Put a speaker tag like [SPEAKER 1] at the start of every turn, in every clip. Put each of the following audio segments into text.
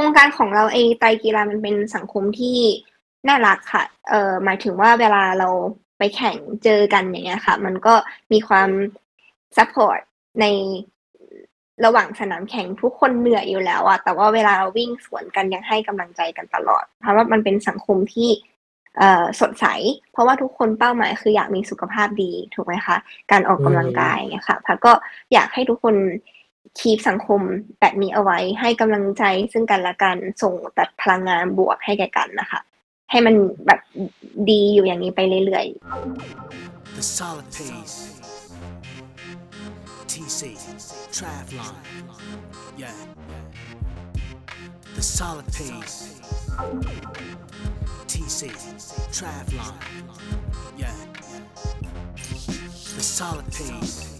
[SPEAKER 1] ครงการของเราไอ้ไตกีฬามันเป็นสังคมที่น่ารักค่ะ เอ่อหมายถึงว่าเวลาเราไปแข่งเจอกันอย่างเงี้ยค่ะ มันก็มีความซัปพอร์ตในระหว่างสนามแข่งทุกคนเหนื่อยอยู่แล้วอะแต่ว่าเวลาเราวิ่งสวนกันยังให้กำลังใจกันตลอด เพราะว่ามันเป็นสังคมที่เอ่อสดใส เพราะว่าทุกคนเป้าหมายคืออยากมีสุขภาพดีถูกไหมคะ การออกกำลังกายเนี่ยค่ะพัดก็อยากให้ทุกคน คีปสังคมแบบนี้เอาไว้ ให้กำลังใจซึ่งกันและกันส่งแต่พลังงานบวกให้แก่กันนะคะ ให้มันแบบดีอยู่อย่างนี้ไปเรื่อยๆ
[SPEAKER 2] The solid pace. TC, Travlon. Yeah. The solid pace. TC, Travlon. Yeah. The solid pace.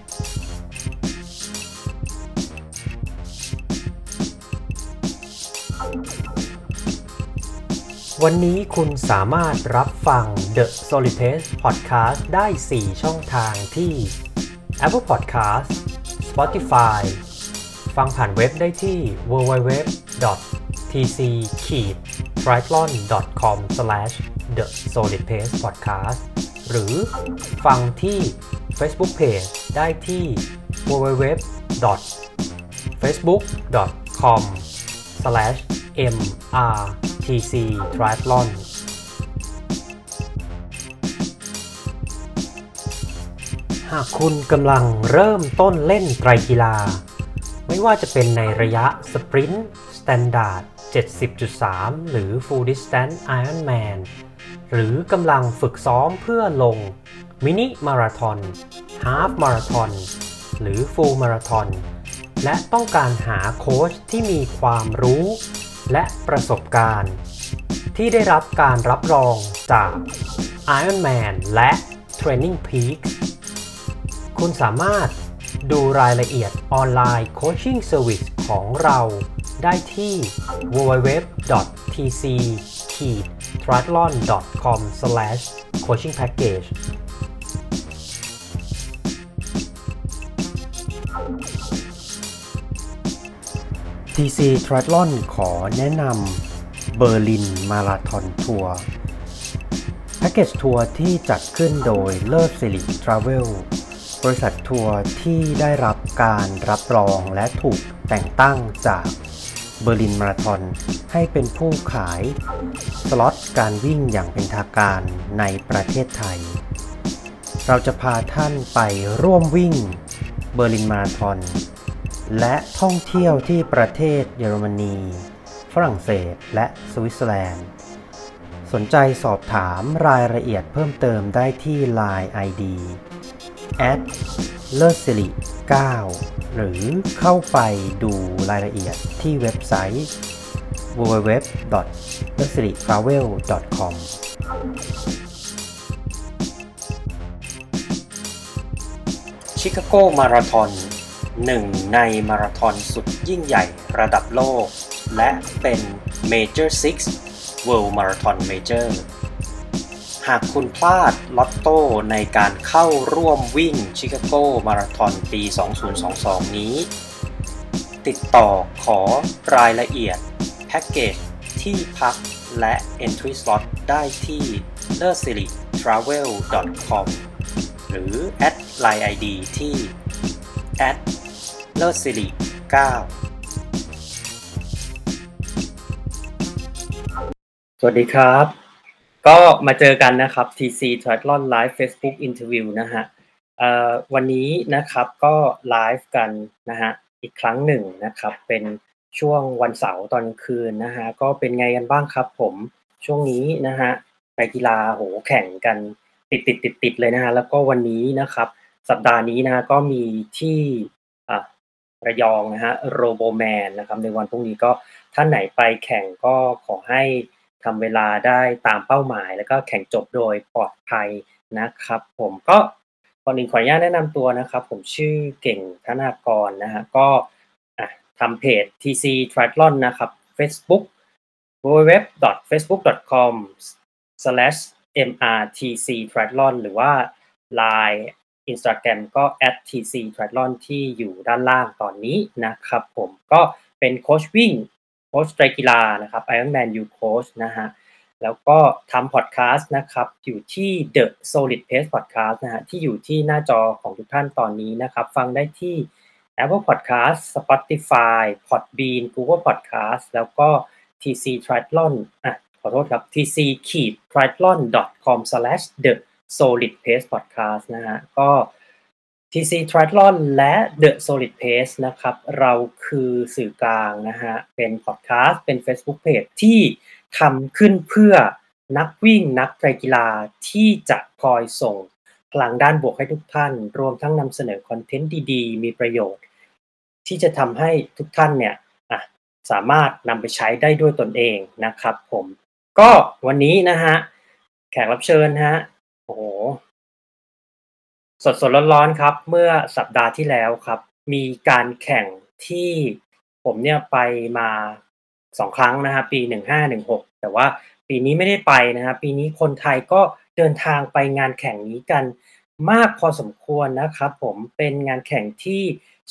[SPEAKER 3] วันนี้คุณสามารถรับฟัง The Solid Pace Podcast ได้ 4 ช่องทางที่ Apple Podcast Spotify ฟังผ่านเว็บได้ที่ www.tc-triathlon.com/the solid pace podcast หรือฟังที่ Facebook Page ได้ที่ www.facebook.com MRTC Triathlon หากคุณกำลังเริ่มต้นเล่นไตรกีฬา ไม่ว่าจะเป็นในระยะสปรินต์standard 70.3 หรือ Full Distance Ironman หรือกำลังฝึกซ้อมเพื่อลงมินิมาราทอนฮาฟมาราทอนหรือ Full มาราทอนและต้องการหาโค้ชที่มีความรู้ และประสบการณ์ ที่ได้รับการรับรองจาก Ironman และ TrainingPeaks คุณสามารถดูรายละเอียด online coaching service ของเราได้ที่ www.tc-triathlon.com/coachingpackage TC Triathlon ขอแนะนำเบอร์ลินมาราธอนทัวร์แพ็กเกจทัวร์ที่จัดขึ้นโดยเลิศสิริทราเวลบริษัททัวร์ที่ได้รับการรับรองและถูกแต่งตั้งจากเบอร์ลินมาราทอนให้เป็นผู้ขายสล็อตการวิ่งอย่างเป็นทางการในประเทศไทย เราจะพาท่านไปร่วมวิ่งเบอร์ลินมาราทอน และท่องเที่ยวที่ประเทศเยอรมนี ฝรั่งเศส และสวิตเซอร์แลนด์ สนใจสอบถามรายละเอียดเพิ่มเติมได้ที่ Line ID แอดเลิศสิริ9หรือเข้าไปดูรายละเอียดที่เว็บไซต์ www l e s i r i t r a v e l com ชิค หนึ่งในมาราธอนสุดยิ่งใหญ่ระดับโลก และเป็น Major 6 World Marathon Major หากคุณพลาดลอตโต้ในการเข้าร่วมวิ่งชิคาโกมาราธอนปี 2022 นี้ ติดต่อขอรายละเอียด แพ็กเกจ ที่พักและ Entry Slot ได้ที่ l e s i r i t r a v e l com หรือแอด Line ID ที่ แอดเลสิริ9สวัสดีครับ ก็มาเจอกันนะครับ TC Triathlon Live Facebook Interview นะฮะวันนี้นะครับก็ไลฟ์กันนะฮะอีกครั้งหนึ่งนะครับ เป็นช่วงวันเสาร์ตอนคืนนะฮะก็เป็นไงกันบ้างครับผมช่วงนี้นะฮะไปกีฬาโหแข่งกันติดติดติดติดเลยนะฮะแล้วก็วันนี้นะครับ สัปดาห์นี้นะก็มีที่ระยองนะฮะโรโบแมนนะครับในวันพรุ่งนี้ก็ท่านไหนไปแข่งก็ขอให้ทำเวลาได้ตามเป้าหมาย แล้วก็แข่งจบโดยปลอดภัยนะครับผมก็ก่อนอื่นขออนุญาตแนะนำตัวนะครับ ผมชื่อเก่งธนากรนะฮะก็ทำเพจ TC Triathlon นะครับ Facebook www.facebook.com/mrtctriathlon หรือว่า Line Instagram ก็ @tc triathlon ที่อยู่ด้านล่างตอนนี้นะครับผมก็เป็นโค้ชวิ่งโค้ชไตรกีฬานะครับ Ironman U Coach นะฮะแล้วก็ทำพอดแคสต์นะครับอยู่ที่ The Solid Pace Podcast นะฮะที่อยู่ที่หน้าจอของทุกท่านตอนนี้นะครับ ฟังได้ที่ Apple Podcast Spotify Podbean Google Podcast แล้วก็ TC Triathlon อะขอโทษครับ tc triathlon com slash the solid pace podcast นะฮะก็ TC Triathlon และ The Solid Pace นะครับ เราคือสื่อกลางนะฮะ เป็นพอดแคสต์เป็น Facebook Page ที่ทำขึ้นเพื่อนักวิ่งนักไตรกีฬาที่จะคอยส่งพลังด้านบวกให้ทุกท่าน รวมทั้งนำเสนอคอนเทนต์ดีๆ มีประโยชน์ ที่จะทำให้ทุกท่านเนี่ยสามารถนำไปใช้ได้ด้วยตนเองนะครับผม ก็วันนี้นะฮะแขกรับเชิญฮะ โอ้โหสดสดร้อน ๆ ครับ เมื่อสัปดาห์ที่แล้วครับ มีการแข่งที่ผมเนี่ยไปมาสองครั้งนะฮะปีหนึ่งห้าหนึ่งหกแต่ว่าปีนี้ไม่ได้ไปนะฮะปีนี้คนไทยก็เดินทางไปงานแข่งนี้กันมากพอสมควรนะครับผม เป็นงานแข่งที่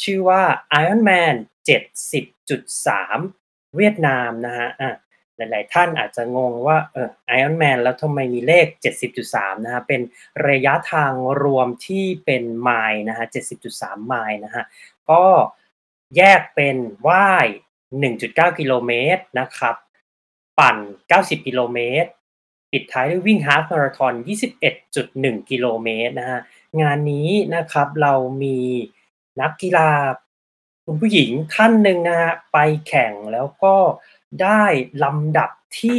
[SPEAKER 3] ชื่อว่า Ironman 70.3 เวียดนามนะฮะอะ หลาย ๆ ท่านอาจจะงงว่าเออ Iron Man แล้วทำไมมีเลข 70.3 นะฮะเป็นระยะทางรวมที่เป็นไมล์นะฮะ 70.3 ไมล์นะฮะ ก็แยกเป็นว่าย 1.9 กิโลเมตรนะครับ ปั่น 90 กิโลเมตร ปิดท้ายด้วยวิ่งฮาล์ฟมาราธอน 21.1 กิโลเมตรนะฮะ งานนี้นะครับเรามีนักกีฬาคุณผู้หญิงท่านหนึ่งนะฮะไปแข่งแล้วก็ ได้ลำดับที่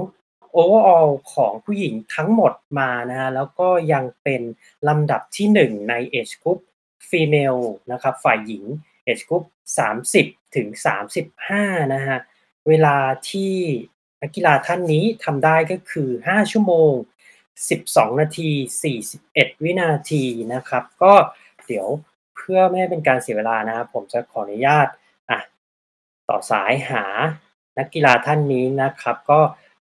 [SPEAKER 3] 2 overall ของผู้หญิงทั้งหมดมานะฮะแล้วก็ยังเป็นลำดับที่ 1 ใน age group female นะครับฝ่ายหญิง age group 30 ถึง 35 นะฮะเวลาที่นักกีฬาท่านนี้ทำได้ก็คือ 5 ชั่วโมง 12 นาที 41 วินาทีนะครับ ก็เดี๋ยวเพื่อไม่ให้เป็นการเสียเวลานะครับผมจะขออนุญาตอะต่อสายหา นักกีฬาท่านนี้นะครับ ก็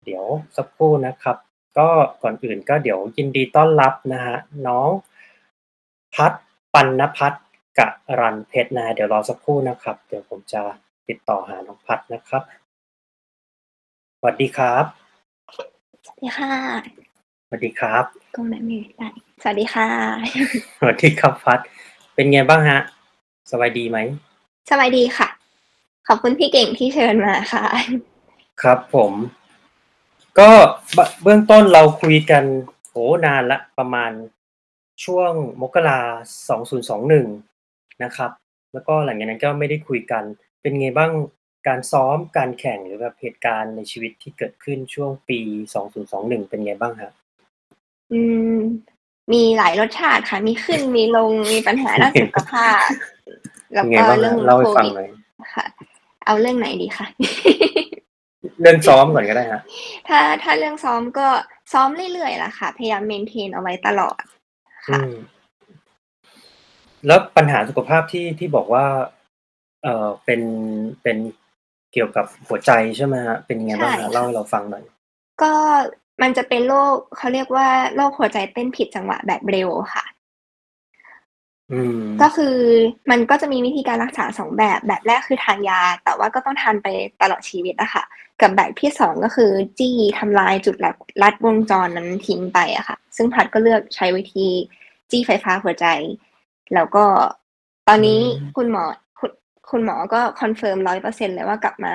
[SPEAKER 3] เดี๋ยวสักครู่นะครับ ก็ก่อนอื่นก็เดี๋ยวยินดีต้อนรับนะฮะน้องพัดปันนพัฒกะรันเพชรนะฮะเดี๋ยวรอสักครู่นะครับ เดี๋ยวผมจะติดต่อหาน้องพัดนะครับสวัสดีครับ
[SPEAKER 1] สวัสดีค่ะ
[SPEAKER 3] สวัสดีครับ
[SPEAKER 1] กล้องไหนไม่ได้สวัสดีค่ะ
[SPEAKER 3] สวัสดีครับพัดเป็นไงบ้างฮะสบายดีไหม
[SPEAKER 1] สบายดีค่ะ ขอบคุณพี่เก่งที่เชิญมาค่ะ
[SPEAKER 3] ครับผม ก็เบเบื้องต้นเราคุยกันโหนานละประมาณช่วงมกราสองศูนย์สองหนึ่งนะครับ แล้วก็หลังจากนั้นก็ไม่ได้คุยกัน เป็นไงบ้างการซ้อมการแข่งหรือแบบเหตุการณ์ในชีวิตที่เกิดขึ้นช่วงปีสองศูนย์สองหนึ่งเป็นไงบ้างฮะ
[SPEAKER 1] อืม มีหลายรสชาติค่ะ มีขึ้นมีลงมีปัญหาด้านสุขภาพ แล้ว
[SPEAKER 3] เป็นไง
[SPEAKER 1] ก็
[SPEAKER 3] บ้าง
[SPEAKER 1] เรื่อง
[SPEAKER 3] ฮะเล่าให้
[SPEAKER 1] โค
[SPEAKER 3] ฟัง
[SPEAKER 1] วิด
[SPEAKER 3] หน่อย
[SPEAKER 1] ค่ะ เอาเรื่องไหนดีคะ
[SPEAKER 3] เรื่องซ้อมก่อนก็ได้ฮะ
[SPEAKER 1] ถ้าถ้าเรื่องซ้อมก็ซ้อมเรื่อยๆล่ะค่ะ พยายามเมนเทนเอาไว้ตลอด
[SPEAKER 3] อื
[SPEAKER 1] ค่ะ
[SPEAKER 3] มแล้วปัญหาสุขภาพที่ที่บอกว่า เอ่อเป็นเป็นเกี่ยวกับหัวใจใช่ไหมฮะเป็นไงบ้าง
[SPEAKER 1] ใช่
[SPEAKER 3] ฮะ
[SPEAKER 1] ค่ะ
[SPEAKER 3] เล่าให้เราฟังหน่อย
[SPEAKER 1] ก็มันจะเป็นโรคเขาเรียกว่าโรคหัวใจเต้นผิดจังหวะแบบเร็วค่ะ
[SPEAKER 3] อืม
[SPEAKER 1] ก็คือมันก็จะมีวิธีการรักษาสองแบบ แบบแรกคือทานยา แต่ว่าก็ต้องทานไปตลอดชีวิตอะค่ะ กับแบบที่สองก็คือจี้ทำลายจุดลัดลัดวงจรนั้นทิ้งไปอะค่ะ ซึ่งภัสก็เลือกใช้วิธีจี้ไฟฟ้าหัวใจ แล้วก็ตอนนี้
[SPEAKER 3] อืม
[SPEAKER 1] คุณหมอคุณคุณหมอก็ confirm ร้อยเปอร์เซ็นต์เลยว่ากลับมา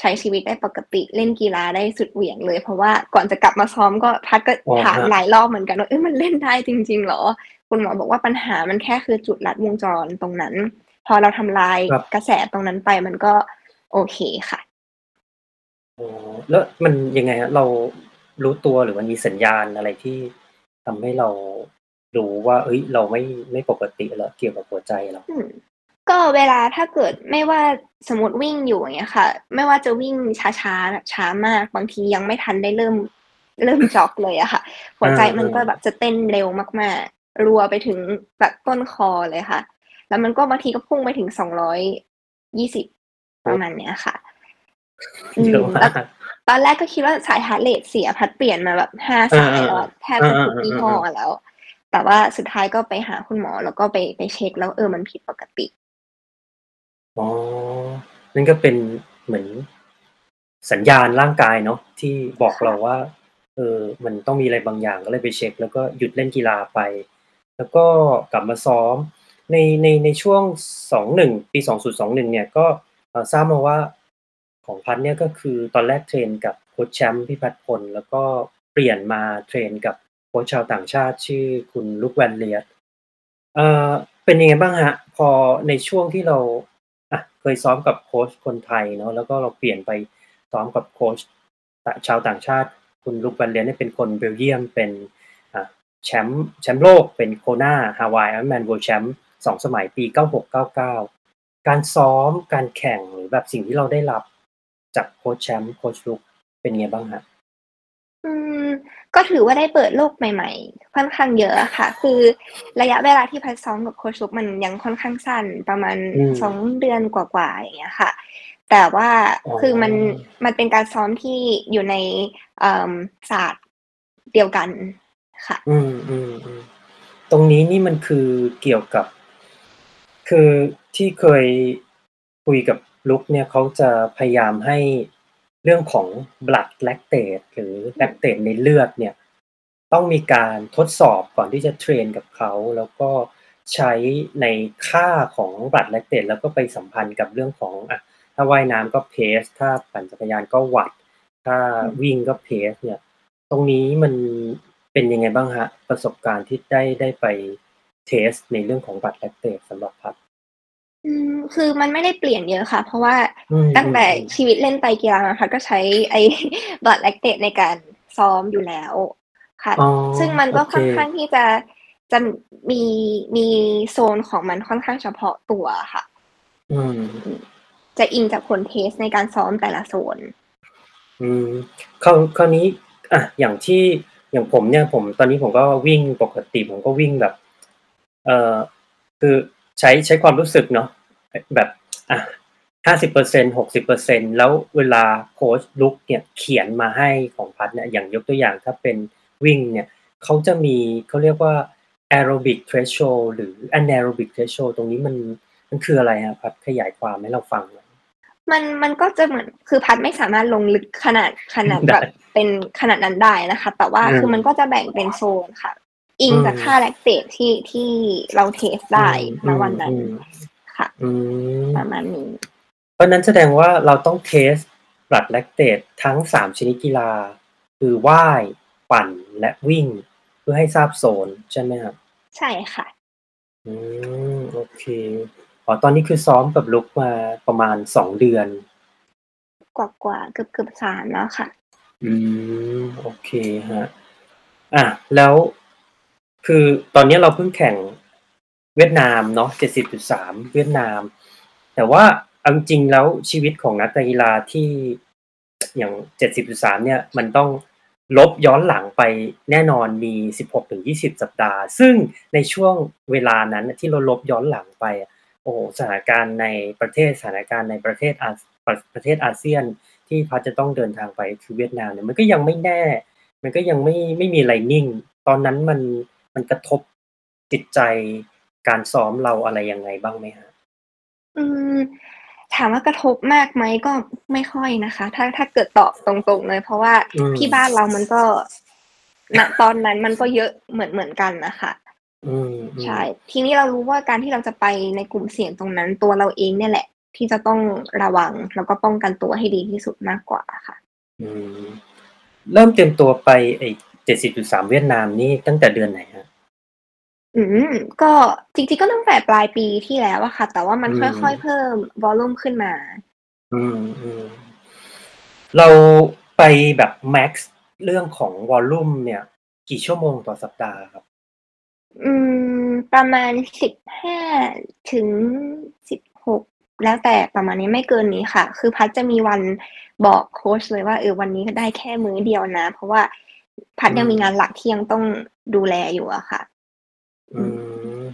[SPEAKER 1] ใช้ชีวิตได้ปกติเล่นกีฬาได้สุดเหวี่ยงเลย เพราะว่าก่อนจะกลับมาซ้อมก็ภัสก็
[SPEAKER 3] อ๋อ
[SPEAKER 1] ถาม
[SPEAKER 3] ฮะ
[SPEAKER 1] หลายรอบเหมือนกันว่าเอ้ยมันเล่นได้จริงๆเหรอ คุณหมอบอกว่าปัญหามันแค่คือจุดลัดวงจรตรงนั้น พอเราทำลาย
[SPEAKER 3] ครับ
[SPEAKER 1] กระแสตรงนั้นไปมันก็โอเคค่ะ
[SPEAKER 3] อ๋อแล้วมันยังไงฮะเรารู้ตัวหรือมันมีสัญญาณอะไรที่ทำให้เรารู้ว่า เอ้ย เราไม่ไม่ปกติแล้วเกี่ยวกับหัวใจเรา
[SPEAKER 1] อืมก็เวลาถ้าเกิดไม่ว่าสมมติวิ่งอยู่อย่างเงี้ยค่ะ ไม่ว่าจะวิ่งช้าๆแบบช้ามาก บางทียังไม่ทันได้เริ่ม เริ่มจ็อกเลยอะค่ะ หัวใจมันก็แบบจะเต้นเร็วมากๆ รัวไปถึงแบบต้นคอเลยค่ะ แล้วมันก็บางทีก็พุ่งไปถึงสองร้อยยี่สิบประมาณเนี้ยค่ะอื
[SPEAKER 3] เยอะ
[SPEAKER 1] ม
[SPEAKER 3] มา
[SPEAKER 1] แล้ว
[SPEAKER 3] ก
[SPEAKER 1] ตอนแรกก็คิดว่าสาย heart rate เสียภัสเปลี่ยนมาแบบห้า
[SPEAKER 3] เออ
[SPEAKER 1] สาย
[SPEAKER 3] เออ
[SPEAKER 1] แล้วแทบจะทุกยี่ห้อแล้ว แต่ว่าสุดท้ายก็ไปหาคุณหมอแล้วก็ไปไปเช็คแล้วเออมันผิดปกติ
[SPEAKER 3] อ๋อนั่นก็เป็นเหมือนสัญญาณร่างกายเนาะที่บอกเราว่า เออ มันต้องมีอะไรบางอย่างก็เลยไปเช็ค แล้วก็หยุดเล่นกีฬาไป แล้วก็กลับมาซ้อม ในในในช่วงสองหนึ่งปีสองศูนย์สองหนึ่งเนี่ยก็ทราบมาว่าของภัสเนี่ยก็คือตอนแรก train กับโค้ชแชมป์พี่พัดพล แล้วก็เปลี่ยนมา train กับโค้ชชาวต่างชาติชื่อคุณ Luc Van Lierde เอ่อเป็นยังไงบ้างฮะ พอในช่วงที่เราอะเคยซ้อมกับโค้ชคนไทยเนาะแล้วก็เราเปลี่ยนไปซ้อมกับโค้ชชาวต่างชาติ คุณลุกแวนเลียนเนี่ยเป็นคนเบลเยียมเป็น แชมป์แชมป์โลกเป็นโคนาฮาวายไอแมนเวิลด์แชมป์สองสมัยปี 9699 การซ้อมการแข่งหรือแบบสิ่งที่เราได้รับจากโค้ชแชมป์โค้ชลุกเป็นไงบ้างฮะ
[SPEAKER 1] อืมก็ถือว่าได้เปิดโลกใหม่ๆ ค่อนข้างเยอะอะค่ะ คือระยะเวลาที่พัดซ้อมกับโค้ชลุกมันยังค่อนข้างสั้นประมาณ
[SPEAKER 3] อืม
[SPEAKER 1] สองเดือนกว่าๆอย่างเงี้ยค่ะ แต่ว่า
[SPEAKER 3] อ๋อ
[SPEAKER 1] คือมันมันเป็นการซ้อมที่อยู่ในเอ่อศาสตร์เดียวกัน ค่ะ
[SPEAKER 3] อืมอืมอืมตรงนี้นี่มันคือเกี่ยวกับ คือที่เคยคุยกับลุกเนี่ยเขาจะพยายามให้เรื่องของ blood lactate หรือ lactate ในเลือดเนี่ย ต้องมีการทดสอบก่อนที่จะเทรนกับเขาแล้วก็ใช้ในค่าของ blood lactate แล้วก็ไปสัมพันธ์กับเรื่องของอะถ้าว่ายน้ำก็ pace ถ้าปั่นจักรยานก็วัด ถ้าวิ่งก็ pace เนี่ย ตรงนี้มัน เป็นยังไงบ้างฮะ ประสบการณ์ที่ได้ได้ไป test ในเรื่องของ blood lactate สำหรับภัส
[SPEAKER 1] อืมคือมันไม่ได้เปลี่ยนเยอะค่ะ เพราะว่า
[SPEAKER 3] อืม
[SPEAKER 1] ตั้งแต่
[SPEAKER 3] อืม
[SPEAKER 1] ชีวิตเล่นไตรกีฬามาภัสก็ใช้ไอ้ blood lactate ในการซ้อมอยู่แล้วค่ะ
[SPEAKER 3] อ๋อ
[SPEAKER 1] ซึ่งมันก็
[SPEAKER 3] โอเค
[SPEAKER 1] ค่อนข้างที่จะจะมีมีโซนของมันค่อนข้างเฉพาะตัวค่ะ
[SPEAKER 3] อืม
[SPEAKER 1] จะอิงจากผลเทสในการซ้อมแต่ละโซน
[SPEAKER 3] อืมคราวคราวนี้ อะ อย่างที่ อย่างผมเนี่ยผมตอนนี้ผมก็วิ่งปกติผมก็วิ่งแบบ เอ่อคือใช้ใช้ความรู้สึกเนาะแบบอะห้าสิบเปอร์เซ็นหกสิบเปอร์เซ็นแล้วเวลาโค้ชลุกเนี่ยเขียนมาให้ของพัดเนี่ยอย่างยกตัวอย่างถ้าเป็นวิ่งเนี่ยเขาจะมีเขาเรียกว่า aerobic threshold หรือ anaerobic threshold ตรงนี้มันมันคืออะไรฮะพัดขยายความให้เราฟังหน่อย
[SPEAKER 1] มันมันก็จะเหมือนคือพัดไม่สามารถลงลึกขนาดขนาด
[SPEAKER 3] ได้
[SPEAKER 1] แบบเป็นขนาดนั้นได้นะคะ แต่ว่า
[SPEAKER 3] อืม
[SPEAKER 1] คือมันก็จะแบ่งเป็นโซนค่ะ อิงจาก
[SPEAKER 3] อืม
[SPEAKER 1] ค่าแลคเตตที่ที่เราเทสได้ณวันนั้น
[SPEAKER 3] อืม
[SPEAKER 1] ค่ะ
[SPEAKER 3] อืม
[SPEAKER 1] ประมาณนี้
[SPEAKER 3] เพราะฉะนั้นแสดงว่าเราต้องเทสบลัดแลคเตตทั้งสามชนิดกีฬา คือว่าย ปั่นและวิ่ง เพื่อให้ทราบโซนใช่ไหมครับ
[SPEAKER 1] ใช่ค่ะ
[SPEAKER 3] อืม โอเค อ๋อตอนนี้คือซ้อมกับลุกมาประมาณสองเดือน
[SPEAKER 1] กว่ากว่าๆเกือบเกือบสามแล้วค่ะ
[SPEAKER 3] อืมโอเคฮะอะแล้วคือตอนนี้เราเพิ่งแข่งเวียดนามเนาะเจ็ดสิบจุดสามเวียดนาม แต่ว่าเอาจริงๆแล้วชีวิตของนักกีฬาที่อย่างเจ็ดสิบจุดสามเนี่ย มันต้องลบย้อนหลังไปแน่นอนมีสิบหกถึงยี่สิบสัปดาห์ ซึ่งในช่วงเวลานั้นที่เราลบย้อนหลังไปอะ โอ้โหสถานการณ์ในประเทศสถานการณ์ในประเทศอาประประเทศอาเซียนที่พัดจะต้องเดินทางไปคือเวียดนามเนี่ยมันก็ยังไม่แน่ มันก็ยังไม่ไม่มีอะไรนิ่ง ตอนนั้นมันมันกระทบจิตใจการซ้อมเราอะไรยังไงบ้างไหมฮะ
[SPEAKER 1] อืมถามว่ากระทบมากไหมก็ไม่ค่อยนะคะ ถ้าถ้าเกิดตอบตรงๆเลย เพราะว่า
[SPEAKER 3] อืม
[SPEAKER 1] ที่บ้านเรามันก็ณตอนนั้นมันก็เยอะเหมือนเหมือนกันนะคะ
[SPEAKER 3] อืมอืม
[SPEAKER 1] ใช่ ทีนี้เรารู้ว่าการที่เราจะไปในกลุ่มเสี่ยงตรงนั้น ตัวเราเองเนี่ยแหละ ที่จะต้องระวังแล้วก็ป้องกันตัวให้ดีที่สุดมากกว่าค่ะ
[SPEAKER 3] อืมเริ่มเตรียมตัวไปไอ้เจ็ดสิบจุดสามเวียดนามนี่ตั้งแต่เดือนไหนฮะ
[SPEAKER 1] อืมก็จริงๆก็ตั้งแต่ปลายปีที่แล้วอะค่ะ แต่ว่ามัน
[SPEAKER 3] อืม
[SPEAKER 1] ค่อยๆเพิ่มวอลลุ่มขึ้นมา
[SPEAKER 3] อืมอืมเราไปแบบแม็กซ์เรื่องของวอลลุ่มเนี่ย กี่ชั่วโมงต่อสัปดาห์ครับ
[SPEAKER 1] อืม ประมาณ 15 ถึง 16 แล้วแต่ประมาณนี้ไม่เกินนี้ค่ะ คือพัดจะมีวันบอกโคชเลยว่า เออ วันนี้ก็ได้แค่มื้อเดียวนะ เพราะว่าพัดยังมีงานหลักที่ยังต้องดูแลอยู่อะค่ะ
[SPEAKER 3] อืม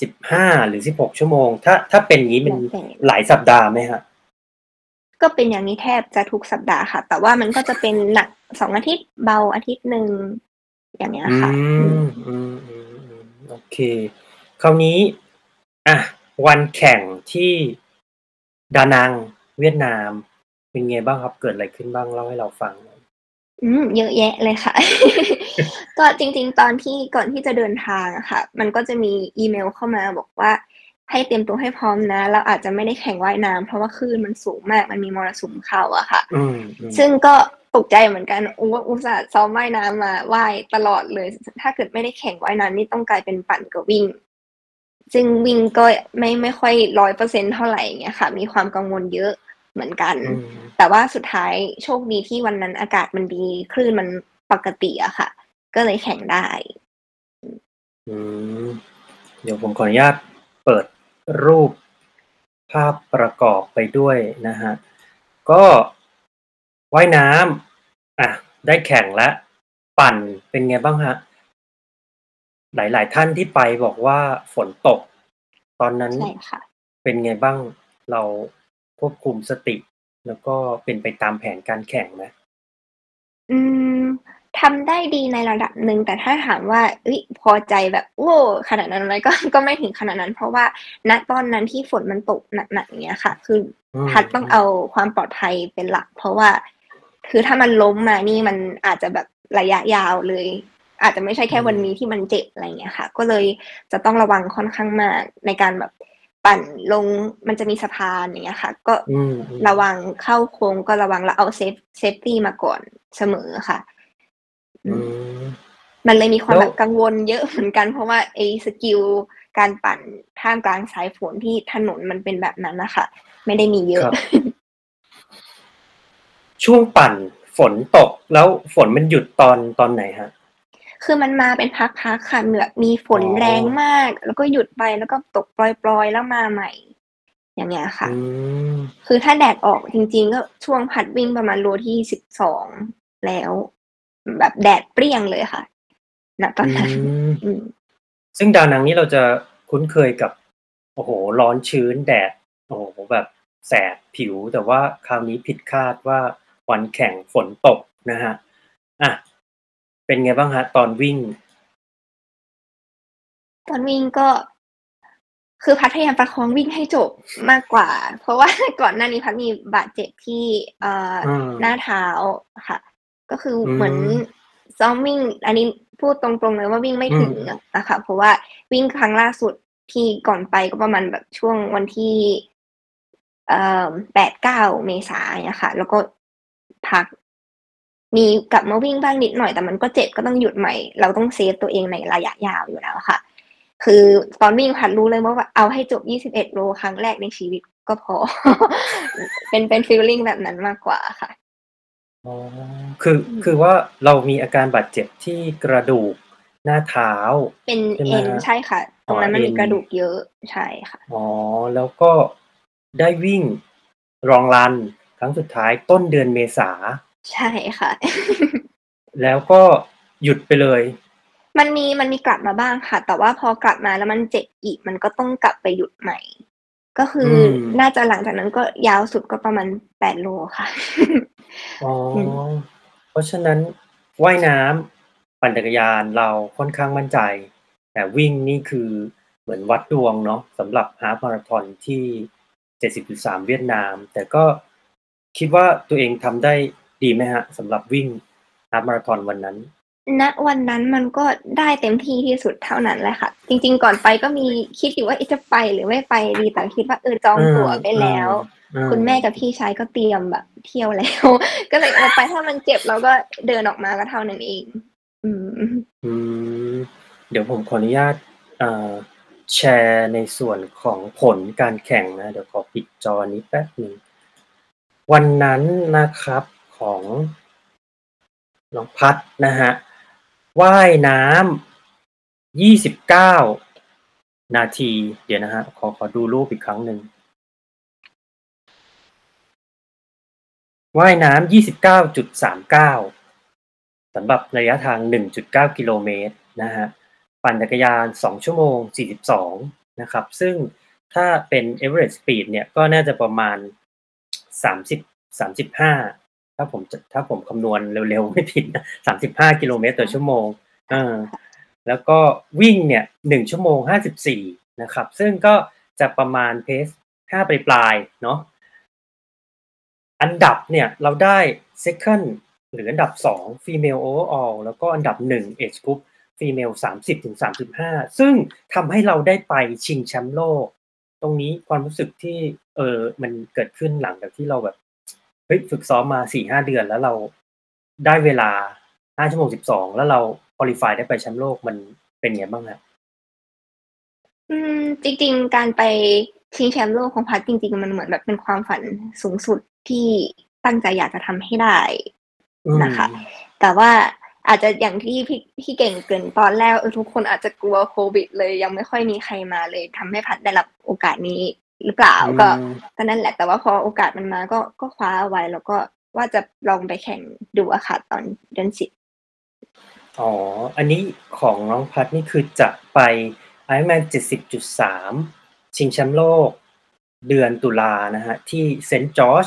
[SPEAKER 3] 15หรือ16ชั่วโมง ถ้าถ้าเป็นงี้มัน
[SPEAKER 1] แล้วแต่
[SPEAKER 3] หลายสัปดาห์ไหมครับ?
[SPEAKER 1] ก็เป็นอย่างนี้แทบจะทุกสัปดาห์ค่ะ แต่ว่ามันก็จะเป็นหนัก2อาทิตย์เบาอาทิตย์หนึ่งอย่างเงี้ย
[SPEAKER 3] อื
[SPEAKER 1] ค่ะอืม
[SPEAKER 3] มอืมๆๆ โอเค คราวนี้อะวันแข่งที่ดานังเวียดนาม เป็นไงบ้างครับ เกิดอะไรขึ้นบ้างเล่าให้เราฟังหน่อย?
[SPEAKER 1] อืมเยอะแยะเลยค่ะ ก็จริง ๆ ตอนที่ก่อนที่จะเดินทางอะค่ะ มันก็จะมีอีเมลเข้ามาบอกว่าให้เตรียมตัวให้พร้อมนะ เราอาจจะไม่ได้แข่งว่ายน้ำเพราะว่าคลื่นมันสูงมากมันมีมรสุมเข้าอะค่ะ
[SPEAKER 3] อืมๆ
[SPEAKER 1] ซึ่งก็ ตกใจเหมือนกันโอ้อุตส่าห์ซ้อมว่ายน้ำมาว่ายตลอดเลย ถ้าเกิดไม่ได้แข่งว่ายน้ำนี่ต้องกลายเป็นปั่นกับวิ่ง ซึ่งวิ่งก็ไม่ไม่ค่อย100%เท่าไรอย่างเงี้ยค่ะ มีความกังวลเยอะเหมือนกัน
[SPEAKER 3] อืม
[SPEAKER 1] แต่ว่าสุดท้ายโชคดีที่วันนั้นอากาศมันดีคลื่นมันปกติอะค่ะ ก็เลยแข่งได้ อืม
[SPEAKER 3] อืมเดี๋ยวผมขออนุญาตเปิดรูปภาพประกอบไปด้วยนะครับก็ว่ายน้ำ อะ ได้แข่งแล้ว ปั่นเป็นไงบ้างครับ?หลาย ๆ ท่านที่ไปบอกว่าฝนตก ตอนนั้น
[SPEAKER 1] ใช่ค่ะ
[SPEAKER 3] เป็นไงบ้าง เราควบคุมสติ แล้วก็เป็นไปตามแผนการแข่งไหม?
[SPEAKER 1] อืม ทำได้ดีในระดับหนึ่ง แต่ถ้าถามว่า เฮ้ย พอใจแบบ โอ้ ขนาดนั้นไหม ก็ ก็ไม่ถึงขนาดนั้น เพราะว่า ณ ตอนนั้นที่ฝนมันตกหนัก ๆ อย่างเงี้ยค่ะ คือ
[SPEAKER 3] อื
[SPEAKER 1] ภัสต้อง
[SPEAKER 3] ม
[SPEAKER 1] เอา
[SPEAKER 3] ๆ
[SPEAKER 1] ความปลอดภัยเป็นหลัก เพราะว่า คือถ้ามันล้มมานี่มันอาจจะแบบระยะยาวเลย อาจจะไม่ใช่แค่วันนี้ที่มันเจ็บอะไรอย่างเงี้ยค่ะ ก็เลยจะต้องระวังค่อนข้างมากในการแบบปั่นลงมันจะมีสะพานอย่างเงี้ยค่ะ ก็
[SPEAKER 3] อืม
[SPEAKER 1] ระ
[SPEAKER 3] ๆ
[SPEAKER 1] วังเข้าโค้งก็ระวังแล้วเอา safe safety มาก่อนเสมอค่ะอื
[SPEAKER 3] อื
[SPEAKER 1] ม
[SPEAKER 3] ม
[SPEAKER 1] มันเลยมีควา
[SPEAKER 3] แล
[SPEAKER 1] ม้
[SPEAKER 3] ว
[SPEAKER 1] แบบกังวลเยอะเหมือนกัน เพราะว่าไอ้ skillการปั่นท่ามกลางสายฝนที่ถนนมันเป็นแบบนั้นน่ะค่ะไม่ได้มีเย
[SPEAKER 3] ค
[SPEAKER 1] อะ
[SPEAKER 3] รับ ช่วงปั่นฝนตกแล้วฝนมันหยุดตอนตอนไหนครับ?
[SPEAKER 1] คือมันมาเป็นพักๆค่ะแบบมีฝ
[SPEAKER 3] อ๋
[SPEAKER 1] นแรง
[SPEAKER 3] อ
[SPEAKER 1] มาก แล้วก็หยุดไปแล้วก็ตกปรอยๆแล้วมาใหม่ อย่างเงี้ยค่
[SPEAKER 3] อืะม
[SPEAKER 1] คือถ้าแดดออกจริง ๆ ก็ช่วงพัดวิ่งประมาณโลที่12แล้ว แบบแดดเปรี้ยงเลยค่ะณตอ
[SPEAKER 3] อื
[SPEAKER 1] นนั้น
[SPEAKER 3] ม
[SPEAKER 1] อืม
[SPEAKER 3] ซึ่งดานังนี่เราจะคุ้นเคยกับ โอ้โฮร้อนชื้นแดด โอ้โฮแบบแสบผิวแต่ว่าคราวนี้ผิดคาดว่า วันแข่งฝนตกนะครับอะเป็นไงบ้างครับตอนวิ่ง?
[SPEAKER 1] ตอนวิ่งก็คือพัดพยายามประคองวิ่งให้จบมากกว่า เพราะว่าก่อนหน้านี้พัดมีบาดเจ็บที่เอ่อ
[SPEAKER 3] อื
[SPEAKER 1] หน้ามเท้าค่ะ ก็คือเหมือนซ้อมวิ่ง อันนี้พูดตรงๆเลยว่าวิ่งไม่
[SPEAKER 3] อื
[SPEAKER 1] ถึ
[SPEAKER 3] ม
[SPEAKER 1] งอะค่ะเพราะว่าวิ่งครั้งล่าสุดที่ก่อนไปก็ประมาณแบบช่วงวันที่เอ่อ8-9เมษาอย่างเงี้ยค่ะ แล้วก็ พัก มีกลับมาวิ่งบ้างนิดหน่อยแต่มันก็เจ็บก็ต้องหยุดใหม่ เราต้องเซฟตัวเองในระยะยาวอยู่แล้วค่ะ คือตอนวิ่งพัดรู้เลยว่าเอาให้จบ 21 โลครั้งแรกในชีวิตก็พอ เป็นเป็นฟีลลิงแบบนั้นมากกว่าค่ะ
[SPEAKER 3] อ๋อคือ
[SPEAKER 1] อืม
[SPEAKER 3] คือว่าเรามีอาการบาดเจ็บที่กระดูกหน้าเท้า
[SPEAKER 1] เป็น
[SPEAKER 3] ใช่ไหม
[SPEAKER 1] เอ็น
[SPEAKER 3] ครับ?
[SPEAKER 1] ใช่ค่ะต
[SPEAKER 3] อ๋
[SPEAKER 1] ร
[SPEAKER 3] อ
[SPEAKER 1] งนั้นมัน
[SPEAKER 3] เอ็
[SPEAKER 1] มี
[SPEAKER 3] น
[SPEAKER 1] กระดูกเยอะใช่ค่ะ
[SPEAKER 3] อ๋อ แล้วก็ได้วิ่ง Long Run ครั้งสุดท้ายต้นเดือนเมษา
[SPEAKER 1] ใช่ค่ะ
[SPEAKER 3] แล้วก็หยุดไปเลย
[SPEAKER 1] มันมีมันมีกลับมาบ้างค่ะ แต่ว่าพอกลับมาแล้วมันเจ็บอีก มันก็ต้องกลับไปหยุดใหม่ ก็คื
[SPEAKER 3] อื
[SPEAKER 1] อ
[SPEAKER 3] ม
[SPEAKER 1] น่าจะหลังจากนั้นก็ยาวสุดก็ประมาณ8โลค่ะ
[SPEAKER 3] อ๋อ
[SPEAKER 1] อืม
[SPEAKER 3] เพราะฉะนั้นว่ายน้ำปั่นจักรยานเราค่อนข้างมั่นใจ แต่วิ่งนี่คือเหมือนวัดดวงเนาะสำหรับฮาล์ฟมาราธอนที่ 70.3 เวียดนาม แต่ก็ คิดว่าตัวเองทำได้ดีไหมครับ สำหรับวิ่งฮาล์ฟมาราธอนวันนั้น?
[SPEAKER 1] ณ วันนั้นมันก็ได้เต็มที่ที่สุดเท่านั้นแหละค่ะ จริง ๆ ก่อนไปก็มีคิดอยู่ว่า เอ๊ะ จะไปหรือไม่ไปดี แต่คิดว่า เออ จอง
[SPEAKER 3] อืม
[SPEAKER 1] ตั๋วไปแล้ว
[SPEAKER 3] อืม
[SPEAKER 1] คุณแม่กับพี่ชายก็เตรียมแบบเที่ยว แล้ว ก็เลย เออ ไปถ้ามันเจ็บเราก็เดินออกมาก็เท่านั้นเอง อืม
[SPEAKER 3] อืม เดี๋ยวผมขออนุญาตอ่าแชร์ในส่วนของผลการแข่งนะ เดี๋ยวขอปิดจอนี้แป๊บหนึ่ง วันนั้นนะครับของน้องพัดนะครับว่ายน้ำยี่สิบเก้านาที เดี๋ยวนะฮะขอขอดูรูปอีกครั้งหนึ่งว่ายน้ำยี่สิบเก้าจุดสามเก้าสำหรับระยะทางหนึ่งจุดเก้ากิโลเมตรนะฮะปั่นจักรยานสองชั่วโมงสี่สิบสองนะครับ ซึ่งถ้าเป็น average speed เนี่ยก็น่าจะประมาณ สามสิบสามสิบห้าถ้าผมถ้าผมคำนวณเร็วๆไม่ผิดนะสามสิบห้ากิโลเมตรต่อชั่วโมงอแล้วก็วิ่งเนี่ยหนึ่งชั่วโมงห้าสิบสี่นะครับ ซึ่งก็จะประมาณเพสห้าปลายๆเนาะอันดับเนี่ยเราได้ second หรืออันดับสอง female overall แล้วก็อันดับหนึ่ง age group female สามสิบถึงสามสิบห้าซึ่งทำให้เราได้ไปชิงแชมป์โลก ตรงนี้ความรู้สึกที่ เออมันเกิดขึ้นหลังจากที่เราแบบเฮ้ยฝึกซ้อมมาสี่ห้าเดือนแล้วเราได้เวลาห้าชั่วโมงสิบสองแล้วเราคุริฟายได้ไปแชมป์โลกมันเป็นไงบ้างฮะ
[SPEAKER 1] อืม จริง ๆ การไปชิงแชมป์โลกของพัดจริง ๆ มันเหมือนแบบเป็นความฝันสูงสุดที่ตั้งใจอยากจะทำให้ได้
[SPEAKER 3] อืม
[SPEAKER 1] นะคะ แต่ว่า อาจจะอย่างที่พี่พี่เก่งเกรินตอนแรกเออทุกคนอาจจะกลัวโควิด เลยยังไม่ค่อยมีใครมาเลยทำให้พัดได้รับโอกาสนี้หรือเปล่าก็
[SPEAKER 3] อืม
[SPEAKER 1] ก็นั่นแหละแต่ว่าพอโอกาสมันมาก็ก็คว้าเอาไว้แล้วก็ว่าจะลองไปแข่งดูอะค่ะตอนเดือนสิบ
[SPEAKER 3] อ๋อ อันนี้ของน้องภัสนี่คือจะไป Ironman 70.3ชิงแชมป์โลก เดือนตุลานะฮะ ที่เซนต์จอร์จ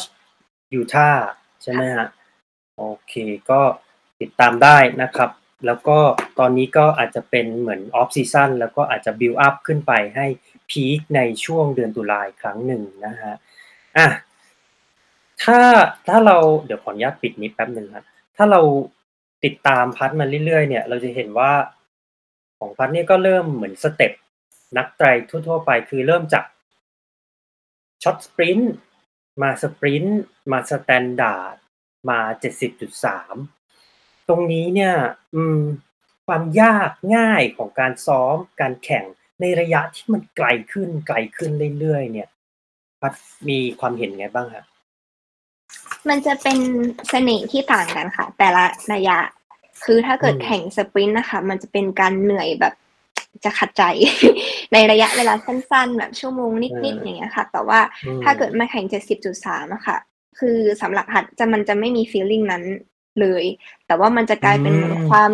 [SPEAKER 3] ยูทาห์ใช่ไหมฮะ โอเคก็ ติดตามได้นะครับ แล้วก็ตอนนี้ก็อาจจะเป็นเหมือน off season แล้วก็อาจจะบิวอัพขึ้นไปให้peak ในช่วงเดือนตุลาครั้งหนึ่งนะฮะอะถ้าถ้าเราเดี๋ยวขออนุญาตปิดนี้แป๊บหนึ่งครับถ้าเราติดตามภัสมาเรื่อยๆเนี่ย เราจะเห็นว่าของภัสเนี่ยก็เริ่มเหมือน step นักไตรทั่วๆไปคือเริ่มจาก short sprint มา sprint มา standard มา 70.3 ตรงนี้เนี่ยอืมความยากง่ายของการซ้อมการแข่งในระยะที่มันไกลขึ้นไกลขึ้นเรื่อยๆเนี่ยพัดมีความเห็นไงบ้างฮะ
[SPEAKER 1] มันจะเป็นเสน่ห์ที่ต่างกันค่ะ แต่ละระยะ คือถ้าเกิด
[SPEAKER 3] อืม
[SPEAKER 1] แข่งสปรินต์นะคะ มันจะเป็นการเหนื่อยแบบจะขัดใจ ในระยะเวลาสั้นๆ แบบชั่วโมงนิดๆอย่างเงี้ยค่ะ แต่ว่า
[SPEAKER 3] อืม
[SPEAKER 1] ถ้าเกิดมาแข่ง70.3อะค่ะ คือสำหรับหัดจะมันจะไม่มี feeling นั้น เลย แต่ว่ามันจะกลายเป็นเหมือนความ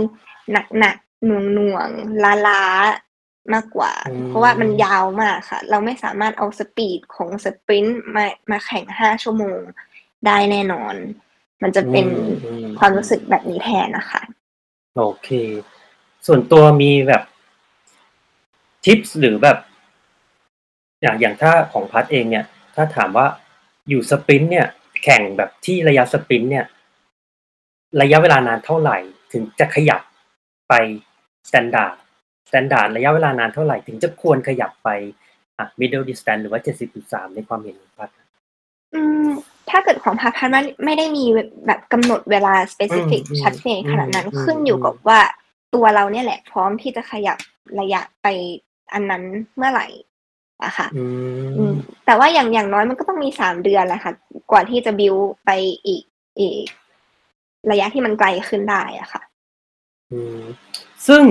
[SPEAKER 1] หนักๆหน่วงหน่วงล้าล้าๆมากกว่า เพราะว่ามันยาวมากค่ะ เราไม่สามารถเอาสปีดของสปรินต์มามาแข่งห้าชั่วโมงได้แน่นอน มันจะเป็น
[SPEAKER 3] อืม
[SPEAKER 1] ความรู้สึกแบบนี้แทนนะคะ
[SPEAKER 3] โอเค ส่วนตัวมีแบบทิปหรือแบบ อย่างอย่างถ้าของพัดเองเนี่ย ถ้าถามว่าอยู่ sprint เนี่ย แข่งแบบที่ระยะ sprint เนี่ย ระยะเวลานานเท่าไหร่ถึงจะขยับไป standard standard ระยะเวลานานเท่าไหร่ถึงจะควรขยับไปอะ middle distance หรือว่า70.3ในความเห็นของพัด
[SPEAKER 1] อืมถ้าเกิดของพัดพัดว่าไม่ได้มีแบบกำหนดเวลา specific
[SPEAKER 3] อืม
[SPEAKER 1] ชัดเจนขนาดนั้น
[SPEAKER 3] อืม
[SPEAKER 1] ขึ้นอยู่กับว่าตัวเราเนี่ยแหละ พร้อมที่จะขยับระยะไปอันนั้นเมื่อไหร่อะค่ะ
[SPEAKER 3] อื
[SPEAKER 1] อื
[SPEAKER 3] ม
[SPEAKER 1] มแต่ว่าอย่างอย่างน้อยมันก็ต้องมีสามเดือนแหละค่ะ กว่าที่จะบิวไปอีกอีก ระยะที่มันไกลขึ้นได้อะค่ะ
[SPEAKER 3] อืมซึ่ง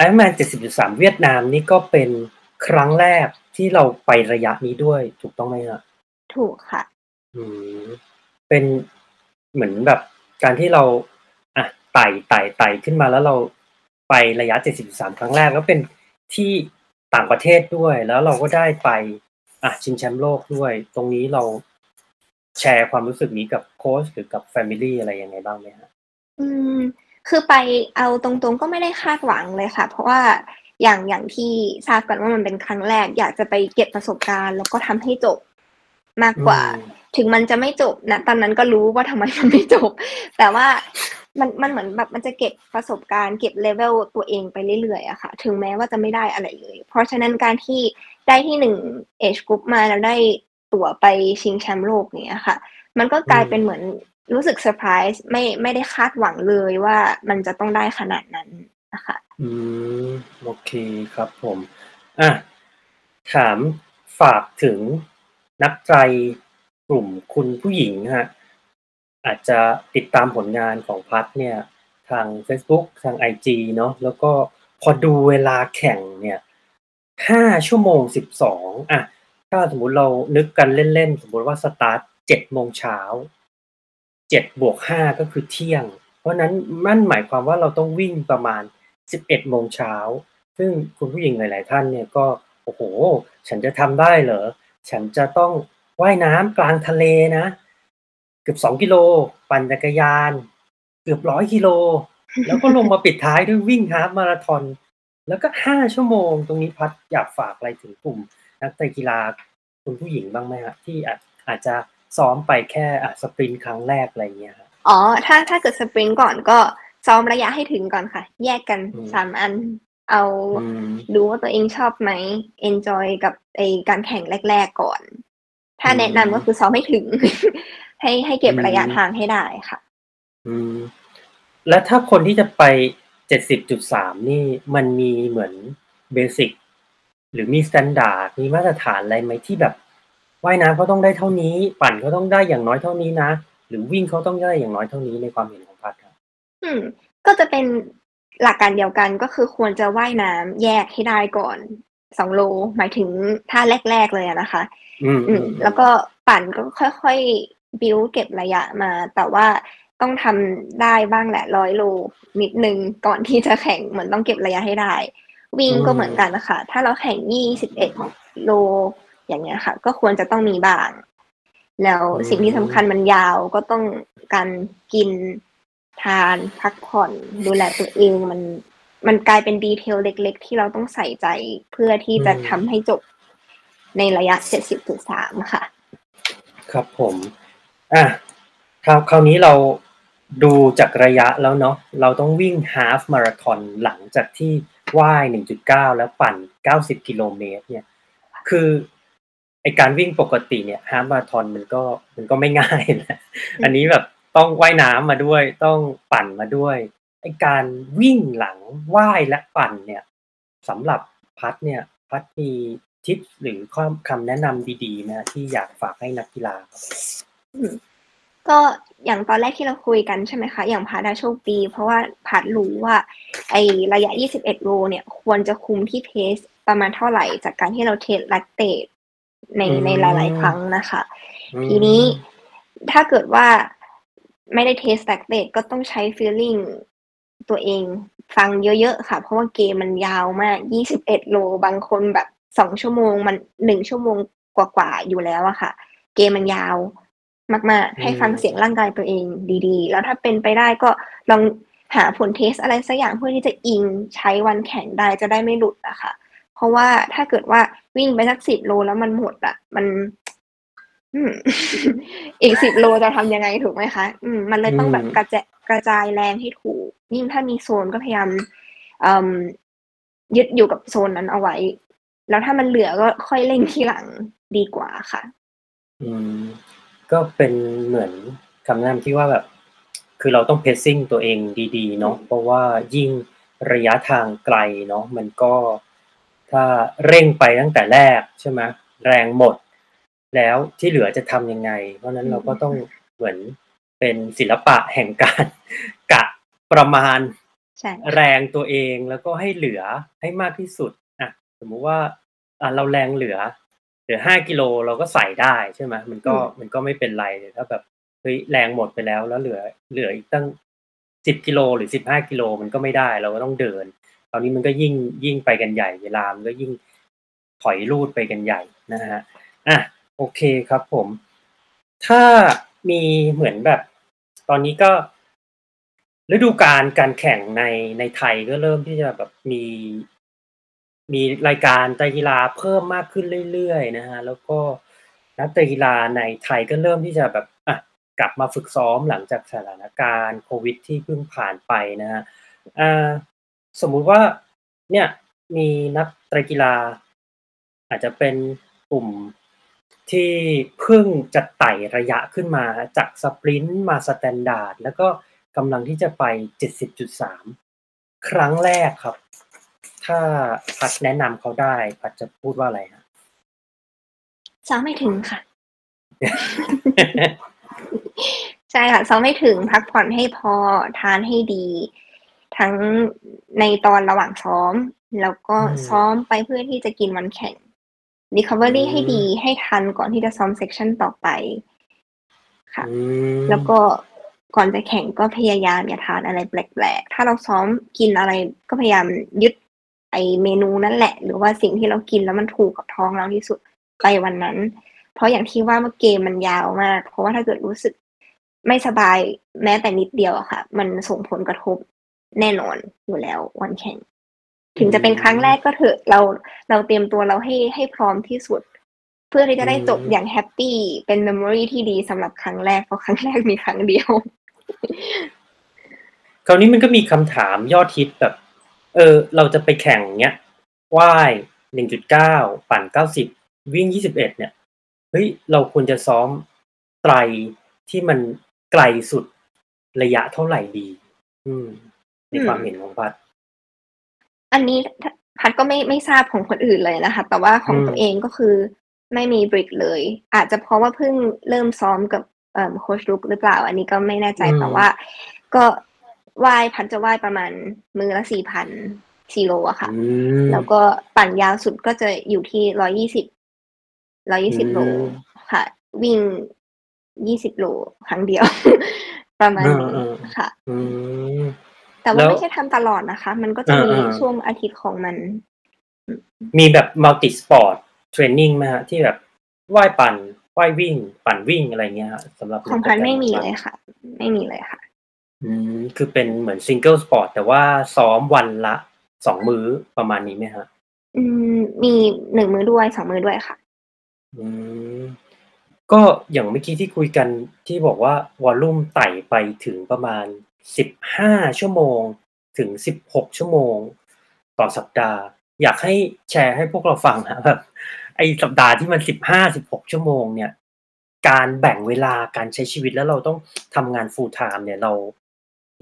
[SPEAKER 3] Ironman 70.3เวียดนามนี่ก็เป็นครั้งแรกที่เราไประยะนี้ด้วย ถูกต้องไหมฮะ
[SPEAKER 1] ถูกค่ะ
[SPEAKER 3] อืมเป็นเหมือนแบบการที่เราอะไต่ไต่ไต่ขึ้นมาแล้วเราไประยะ73ครั้งแรกแล้วเป็นที่ต่างประเทศด้วย แล้วเราก็ได้ไปอะชิงแชมป์โลกด้วย ตรงนี้เรา แชร์ความรู้สึกนี้กับโค้ชหรือกับแฟมิลี่อะไรยังไงบ้างไหมฮะ
[SPEAKER 1] อืม คือไปเอาตรงๆก็ไม่ได้คาดหวังเลยค่ะ เพราะว่าอย่างอย่างที่ทราบกันว่ามันเป็นครั้งแรก อยากจะไปเก็บประสบการณ์ แล้วก็ทำให้จบมากกว่า
[SPEAKER 3] อืม
[SPEAKER 1] ถึงมันจะไม่จบนะตอนนั้นก็รู้ว่าทำไมมันไม่จบ แต่ว่ามันมันเหมือนแบบมันจะเก็บประสบการณ์เก็บเลเวลตัวเองไปเรื่อยๆอะค่ะ ถึงแม้ว่าจะไม่ได้อะไรเลย เพราะฉะนั้นการที่ได้ที่หนึ่ง age group มาแล้วได้ ตั๋วไปชิงแชมป์โลกเนี้ยค่ะ มันก็กลายเป็นเหมือนรู้สึกเซอร์ไพรส์ไม่ไม่ได้คาดหวังเลยว่ามันจะต้องได้ขนาดนั้นนะคะ
[SPEAKER 3] อืม โอเคครับผมอะถามฝากถึงนักไตรกลุ่มคุณผู้หญิงฮะอาจจะติดตามผลงานของพัดเนี่ย ทาง Facebook ทาง IG เนาะแล้วก็พอดูเวลาแข่งเนี่ยห้าชั่วโมงสิบสองอะ ถ้าสมมติเรานึกกันเล่น ๆ สมมติว่าสตาร์ทเจ็ดโมงเช้าเจ็ดบวกห้าก็คือเที่ยง เพราะนั้นนั่นหมายความว่าเราต้องวิ่งประมาณสิบเอ็ดโมงเช้าซึ่งคุณผู้หญิงหลาย ๆ ท่านเนี่ยก็โอ้โห ฉันจะทำได้เหรอ ฉันจะต้องว่ายน้ำกลางทะเลนะ เกือบสองกิโล ปั่นจักรยาน เกือบร้อยกิโล แล้วก็ลงมาปิดท้ายด้วยวิ่งฮาล์ฟมาราธอนแล้วก็ห้าชั่วโมง ตรงนี้พัดอยากฝากอะไรถึงกลุ่ม นักเตะกีฬาคุณผู้หญิงบ้างไหมฮะที่อาจอาจจะซ้อมไปแค่อะสปรินต์ครั้งแรกอะไรเงี้ยฮะ
[SPEAKER 1] อ๋อ ถ้าถ้าเกิดสปริงก่อนก็ซ้อมระยะให้ถึงก่อนค่ะ แยกกัน
[SPEAKER 3] อืม
[SPEAKER 1] สามอัน เอา
[SPEAKER 3] อืม
[SPEAKER 1] ดูว่าตัวเองชอบไหม enjoy กับไอการแข่งแรก ๆก่อน ถ้า
[SPEAKER 3] อืม
[SPEAKER 1] แนะนำก็คือซ้อมให้ถึง ให้ให้เก็บ
[SPEAKER 3] อืม
[SPEAKER 1] ระยะทางให้ได้ค่ะ
[SPEAKER 3] อืม แล้วถ้าคนที่จะไปเจ็ดสิบจุดสามนี่มันมีเหมือน basic หรือมี standard มีมาตรฐานอะไรไหมที่แบบว่ายน้ำเขาต้องได้เท่านี้ ปั่นเขาต้องได้อย่างน้อยเท่านี้นะ หรือวิ่งเขาต้องได้อย่างน้อยเท่านี้ในความเห็นของพัดครับ
[SPEAKER 1] อืม ก็จะเป็นหลักการเดียวกันก็คือควรจะว่ายน้ำแยกให้ได้ก่อนสองโล หมายถึงท่าแรก ๆ เลยอะนะคะ
[SPEAKER 3] อืม
[SPEAKER 1] อืมแล้วก็ปั่นก็ค่อยๆบิวเก็บระยะมา แต่ว่าต้องทำได้บ้างแหละร้อยโลนิดนึงก่อนที่จะแข่งเหมือนต้องเก็บระยะให้ได้ วิ่งก็เหมือนกันนะคะ ถ้าเราแข่งยี่สิบเอ็ดโลอย่างเงี้ยค่ะ ก็ควรจะต้องมีบ้าง แล้วสิ่งที่สำคัญมันยาวก็ต้องการกินทานพักผ่อนดูแลตัวเองมันมันกลายเป็นดีเทลเล็ก ๆ ที่เราต้องใส่ใจเพื่อที่จะทำให้จบในระยะ70.3ค่ะ
[SPEAKER 3] ครับผมอะคราวคราวนี้เราดูจากระยะแล้วเนาะเราต้องวิ่งฮาฟมาราธอนหลังจากที่ ว่าย 1.9 แล้วปั่น 90 กิโลเมตรเนี่ย คือไอการวิ่งปกติเนี่ย half marathon มันก็มันก็ไม่ง่ายนะอันนี้แบบต้องว่ายน้ำมาด้วย ต้องปั่นมาด้วยไอการวิ่งหลังว่ายและปั่นเนี่ยสำหรับภัสเนี่ยภัสมีทิปหรือข้อคำแนะนำดีๆนะที่อยากฝากให้นักกีฬาครับ
[SPEAKER 1] ก็อย่างตอนแรกที่เราคุยกันใช่ไหมคะ อย่างพาร์ทอะโชคดี เพราะว่าพัดรู้ว่า ไอ้ระยะ 21 โลเนี่ย ควรจะคุมที่ pace ประมาณเท่าไหร่ จากการที่เรา test lactateใน
[SPEAKER 3] อืม
[SPEAKER 1] ในหลาย ๆ ครั้งนะคะ ทีนี้ถ้าเกิดว่าไม่ได้ test lactate ก็ต้องใช้ feeling ตัวเองฟังเยอะ ๆ ค่ะ เพราะว่าเกมมันยาวมาก 21 โล บางคนแบบสองชั่วโมงมันหนึ่งชั่วโมงกว่า ๆ อยู่แล้วอะค่ะ เกมมันยาว มาก ๆ ให้ฟังเสียงร่างกายตัวเองดีๆ แล้วถ้าเป็นไปได้ก็ลองหาผลเทสอะไรสักอย่างเพื่อที่จะอิงใช้วันแข่งได้จะได้ไม่หลุดอะค่ะ เพราะว่าถ้าเกิดว่าวิ่งไปสักสิบโลแล้วมันหมดอะมันอืมอีกสิบโลจะทำยังไงถูกไหมคะอืม มันเลยต้องแบบ
[SPEAKER 3] อืม
[SPEAKER 1] กระจายกระจายแรงให้ถูกยิ่งถ้ามีโซนก็พยายามเอิ่มยึดอยู่กับโซนนั้นเอาไว้ แล้วถ้ามันเหลือก็ค่อยเร่งทีหลังดีกว่าค่ะ
[SPEAKER 3] อืม ก็เป็นเหมือนคำแนะนำที่ว่าแบบ คือเราต้องเพ c ซิ่งตัวเองดีๆ เนาะเพราะว่ายิ่งระยะทางไกลเนาะมันก็ถ้าเร่งไปตั้งแต่แรกใช่ไหมแรงหมด แล้วที่เหลือจะทำยังไง เพราะฉะนั้นเราก็ต้องเหมือนเป็นศิลปะแห่งการกะประมาณ
[SPEAKER 1] ใช่
[SPEAKER 3] แรงตัวเองแล้วก็ให้เหลือให้มากที่สุดอะสมมุติว่าอะเราแรงเหลือเหลือห้ากิโลเราก็ใส่ได้ใช่ไหมมันก็มันก็ไม่เป็นไรเลยถ้าแบบเฮ้ยแรงหมดไปแล้วแล้วเหลือ เหลืออีกตั้งสิบกิโลหรือสิบห้ากิโลมันก็ไม่ได้เราก็ต้องเดินคราวนี้มันก็ยิ่งยิ่งไปกันใหญ่เวลามันก็ยิ่งถอยรูดไปกันใหญ่นะฮะอะโอเคครับผม ถ้ามีเหมือนแบบ ตอนนี้ก็ฤดูกาลการแข่งในในไทยก็เริ่มที่จะแบบมี มีรายการตรกีฬาเพิ่มมากขึ้นเรื่อยๆนะฮะแล้วก็นักตรกีฬาในไทยก็เริ่มที่จะแบบอะกลับมาฝึกซ้อมหลังจากสถานการณ์โควิดที่เพิ่งผ่านไปนะฮะอ่าสมมุติว่าเนี่ยมีนักตรกีฬา อาจจะเป็นกลุ่มที่เพิ่งจะไต่ระยะขึ้นมาจาก sprint มา standard แล้วก็กำลังที่จะไป 70.3 ครั้งแรกครับ ถ้าพัดแนะนำเขาได้พัดจะพูดว่าอะไรนะ
[SPEAKER 1] ซ้อมให้ถึงค่ะ ใช่ค่ะซ้อมให้ถึงพักผ่อนให้พอทานให้ดี ทั้งในตอนระหว่างซ้อม แล้วก็
[SPEAKER 3] อืม
[SPEAKER 1] ซ้อมไปเพื่อที่จะกินวันแข่ง recovery
[SPEAKER 3] อืม
[SPEAKER 1] ให้ดีให้ทันก่อนที่จะซ้อมเซ c ชันต่อไป ค่ะ
[SPEAKER 3] อืม
[SPEAKER 1] แล้วก็ก่อนจะแข่งก็พยายามอย่าทานอะไรแปลกๆ ถ้าเราซ้อมกินอะไรก็พยายามยึด ไอเมนูนั่นแหละ หรือว่าสิ่งที่เรากินแล้วมันถูกกับท้องเราที่สุดไปวันนั้น เพราะอย่างที่ว่าเมื่อเกมมันยาวมาก เพราะว่าถ้าเกิดรู้สึกไม่สบายแม้แต่นิดเดียวอะค่ะ มันส่งผลกระทบแน่นอนอยู่แล้ววันแข่ง ถึงจะเป็นครั้งแรกก็เถอะเราเราเตรียมตัวเราให้ให้พร้อมที่สุด เพื่อที่จะได้จบอย่าง happy เป็น memory ที่ดีสำหรับครั้งแรกเพราะครั้งแรกมีครั้งเดียว
[SPEAKER 3] คราวนี้มันก็มีคำถามยอดฮิตแบบ เออ เราจะไปแข่งเนี้ยว่ายหนึ่งจุดเก้าปั่นเก้าสิบวิ่งยี่สิบเอ็ดเนี่ยเฮ้ยเราควรจะซ้อมไตรที่มันไกลสุดระยะเท่าไหร่ดี อืม ในความเห็นของพัด
[SPEAKER 1] อันนี้พัดก็ไม่ไม่ทราบของคนอื่นเลยนะคะ แต่ว่าของ
[SPEAKER 3] อืม
[SPEAKER 1] ตัวเองก็คือไม่มีบริกเลย อาจจะเพราะว่าเพิ่งเริ่มซ้อมกับเอ่อโค้ชลุกหรือเปล่า อันนี้ก็ไม่แน่ใจแต่ว่า ก็ ว่ายพัดจะว่ายประมาณมือละสี่พันกิโลอะค่ะ
[SPEAKER 3] อืม
[SPEAKER 1] แล้วก็ปั่นยาวสุดก็จะอยู่ที่ร้อยี่สิบร้อยี่สิบ
[SPEAKER 3] อืม
[SPEAKER 1] โลค่ะ วิ่งยี่สิบโลครั้งเดียว ประมาณนี้
[SPEAKER 3] อ่า
[SPEAKER 1] ค่ะ
[SPEAKER 3] อืม
[SPEAKER 1] แต่
[SPEAKER 3] แล้
[SPEAKER 1] ว่าวไม่ใชทำตลอดนะคะ มันก็จะมี
[SPEAKER 3] อ่าๆ
[SPEAKER 1] ช่วงอาทิตย์ของมัน
[SPEAKER 3] มีแบบ multisport training ไหมฮะ ที่แบบว่ายปั่นว่ายวิ่ง ปั่นวิ่งอะไรเงี้ยฮะสำหรับ
[SPEAKER 1] ของพัด
[SPEAKER 3] ในโปรแกร
[SPEAKER 1] ไหมไม่มี
[SPEAKER 3] ของพัด
[SPEAKER 1] เลยค่ะ ไม่มีเลยค่ะ
[SPEAKER 3] อืมคือเป็นเหมือน single sport แต่ว่าซ้อมวันละสองมื้อประมาณนี้ไหมฮะ
[SPEAKER 1] อืม มีหนึ่งมือด้วยสองมือด้วยค่ะ
[SPEAKER 3] อืมก็อย่างเมื่อกี้ที่คุยกันที่บอกว่าวอลลุ่มไต่ไปถึงประมาณสิบห้าชั่วโมง ถึงสิบหกชั่วโมง ต่อสัปดาห์ อยากให้แชร์ให้พวกเราฟังนะแบบไอสัปดาห์ที่มันสิบห้าสิบหกชั่วโมงเนี่ย การแบ่งเวลาการใช้ชีวิตแล้วเราต้องทำงาน full time เนี่ยเรา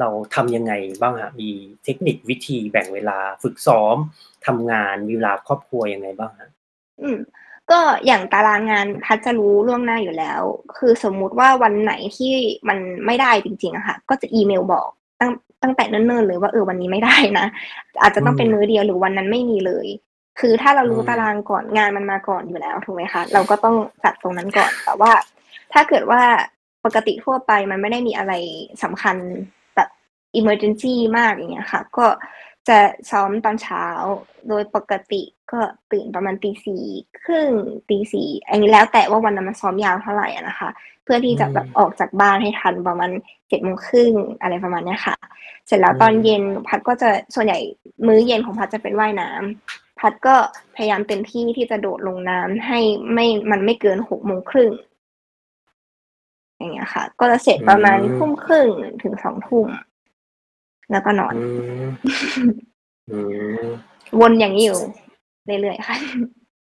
[SPEAKER 3] เราทำยังไงบ้างฮะ มีเทคนิควิธีแบ่งเวลาฝึกซ้อม ทำงาน มีเวลาครอบครัวยังไงบ้างฮะ
[SPEAKER 1] อืม ก็อย่างตารางงานพัดจะรู้ล่วงหน้าอยู่แล้ว คือสมมุติว่าวันไหนที่มันไม่ได้จริงๆอะค่ะ ก็จะอีเมลบอกตั้งตั้งแต่เนิ่นๆเลยว่าเออวันนี้ไม่ได้นะ อาจจะต้องเป็น
[SPEAKER 3] อืม
[SPEAKER 1] มื้อเดียวหรือวันนั้นไม่มีเลย คือถ้าเรารู้
[SPEAKER 3] อืม
[SPEAKER 1] ตารางก่อนงานมันมาก่อนอยู่แล้วถูกไหมคะ เราก็ต้องจัดตรงนั้นก่อน แต่ว่า ถ้าเกิดว่าปกติทั่วไปมันไม่ได้มีอะไรสำคัญ แบบ emergency มากอย่างเงี้ยค่ะ ก็จะซ้อมตอนเช้า โดยปกติก็ตื่นประมาณตีสี่ครึ่งตีสี่อันนี้แล้วแต่ว่าวันนั้นมันซ้อมยาวเท่าไหร่อะนะคะ เพื่อที่จะแบบ
[SPEAKER 3] อืม
[SPEAKER 1] ออกจากบ้านให้ทันประมาณเจ็ดโมงครึ่งอะไรประมาณเนี้ยค่ะ เสร็จแล้วตอน
[SPEAKER 3] อืม
[SPEAKER 1] เย็นพัดก็จะส่วนใหญ่มื้อเย็นของพัดจะเป็นว่ายน้ำพัดก็พยายามเต็มที่ที่จะโดดลงน้ำให้ไม่มันไม่เกินหกโมงครึ่งอย่างเงี้ยค่ะ ก็จะเสร็จประมาณ
[SPEAKER 3] อืม
[SPEAKER 1] ทุ่มครึ่งถึงสองทุ่ม แล้วก็นอน
[SPEAKER 3] อืมอืม
[SPEAKER 1] วนอย่างนี้อยู่เรื่อยๆค่ะ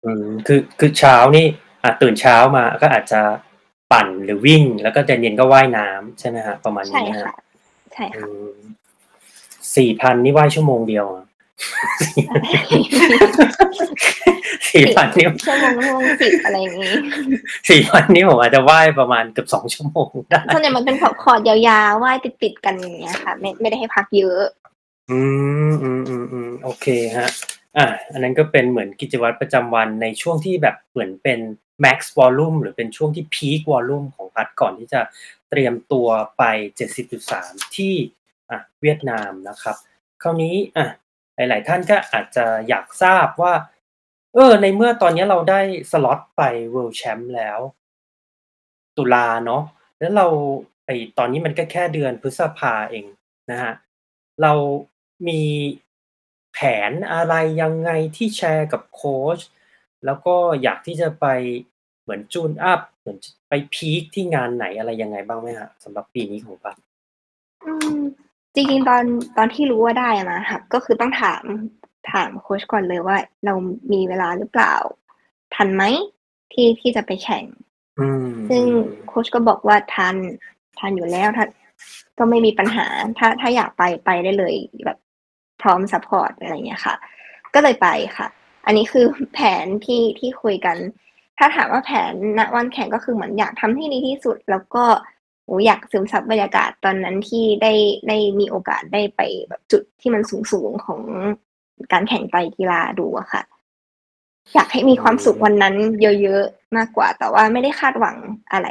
[SPEAKER 3] อืมคือคือเช้านี่อะตื่นเช้ามาก็อาจจะปั่นหรือวิ่ง แล้วก็เย็นๆก็ว่ายน้ำใช่ไหมฮะประมาณ
[SPEAKER 1] ใช่
[SPEAKER 3] นี้นะ
[SPEAKER 1] ค่ะ
[SPEAKER 3] ฮะ
[SPEAKER 1] ใช่ค่ะ
[SPEAKER 3] สี่พันนี่ว่ายชั่วโมงเดียวอะ สี่พันนี่
[SPEAKER 1] ชั่วโมงชั่วโมงสิบอะไรอย่างงี้
[SPEAKER 3] สี่พันนี่ผมอาจจะว่ายประมาณเกือบสองชั่วโมงได้
[SPEAKER 1] ส่วนใหญ่มันเป็นขอคอร์ดยาวๆว่ายติดๆกันอย่างเงี้ยค่ะ ไม่ไม่ได้ให้พักเยอะ
[SPEAKER 3] อืมอืมอืมอืมโอเคฮะ อะอันนั้นก็เป็นเหมือนกิจวัตรประจำวันในช่วงที่แบบเหมือนเป็น max volume หรือเป็นช่วงที่ peak volume ของพัดก่อนที่จะเตรียมตัวไป 70.3 ที่อะเวียดนามนะครับ คราวนี้อะ หลาย ๆ ท่านก็อาจจะอยากทราบว่า เออ ในเมื่อตอนนี้เราได้สล็อตไป World Champ แล้ว ตุลาเนาะแล้วเราไอตอนนี้มันก็แค่เดือนพฤษภาเองนะฮะเรามีแผนอะไรยังไงที่แชร์กับโค้ชแล้วก็อยากที่จะไปเหมือนจูนอัพเหมือนไปพีคที่งานไหนอะไรยังไงบ้างไหมฮะสำหรับปีนี้ของปัน
[SPEAKER 1] อืม จริงๆตอนตอนที่รู้ว่าได้อะนะคะก็คือต้องถามถามโค้ชก่อนเลยว่า เรามีเวลาหรือเปล่า ทันไหมที่ที่จะไปแข่ง
[SPEAKER 3] อืม
[SPEAKER 1] ซึ่งโค้ชก็บอกว่าทันทันอยู่แล้วถ้าก็ไม่มีปัญหา ถ้าถ้าอยากไปไปได้เลยแบบพร้อม support อะไรอย่างเงี้ยค่ะ ก็เลยไปค่ะ อันนี้คือแผนที่ที่คุยกัน ถ้าถามว่าแผนณวันแข่งก็คือเหมือนอยากทำให้ดีที่สุด แล้วก็ อ้อยากซึมซับบรรยากาศตอนนั้นที่ได้ได้มีโอกาสได้ไปแบบจุดที่มันสูงๆของการแข่งไตกีฬาดูอะค่ะ อยากให้มีความสุขวันนั้นเยอะๆมากกว่า แต่ว่าไม่ได้คาดหวังอะไร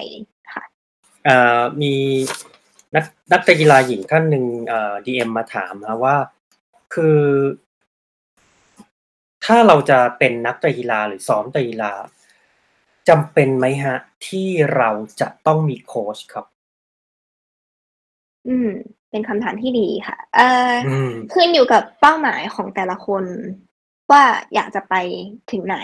[SPEAKER 1] ค่ะ
[SPEAKER 3] เอ่อมีนักนักกีฬาหญิงท่านหนึ่งเอ่อดีเอ็มมาถามนะว่า คือ ถ้าเราจะเป็นนักกีฬาหรือซ้อมกีฬาจำเป็นไหมฮะ ที่เราจะต้องมีโค้ชครับ
[SPEAKER 1] อืม เป็นคำถามที่ดีค่ะ เอ่ออ
[SPEAKER 3] อืม
[SPEAKER 1] ขึ้นอยู่กับเป้าหมายของแต่ละคน ว่าอยากจะไปถึงไหน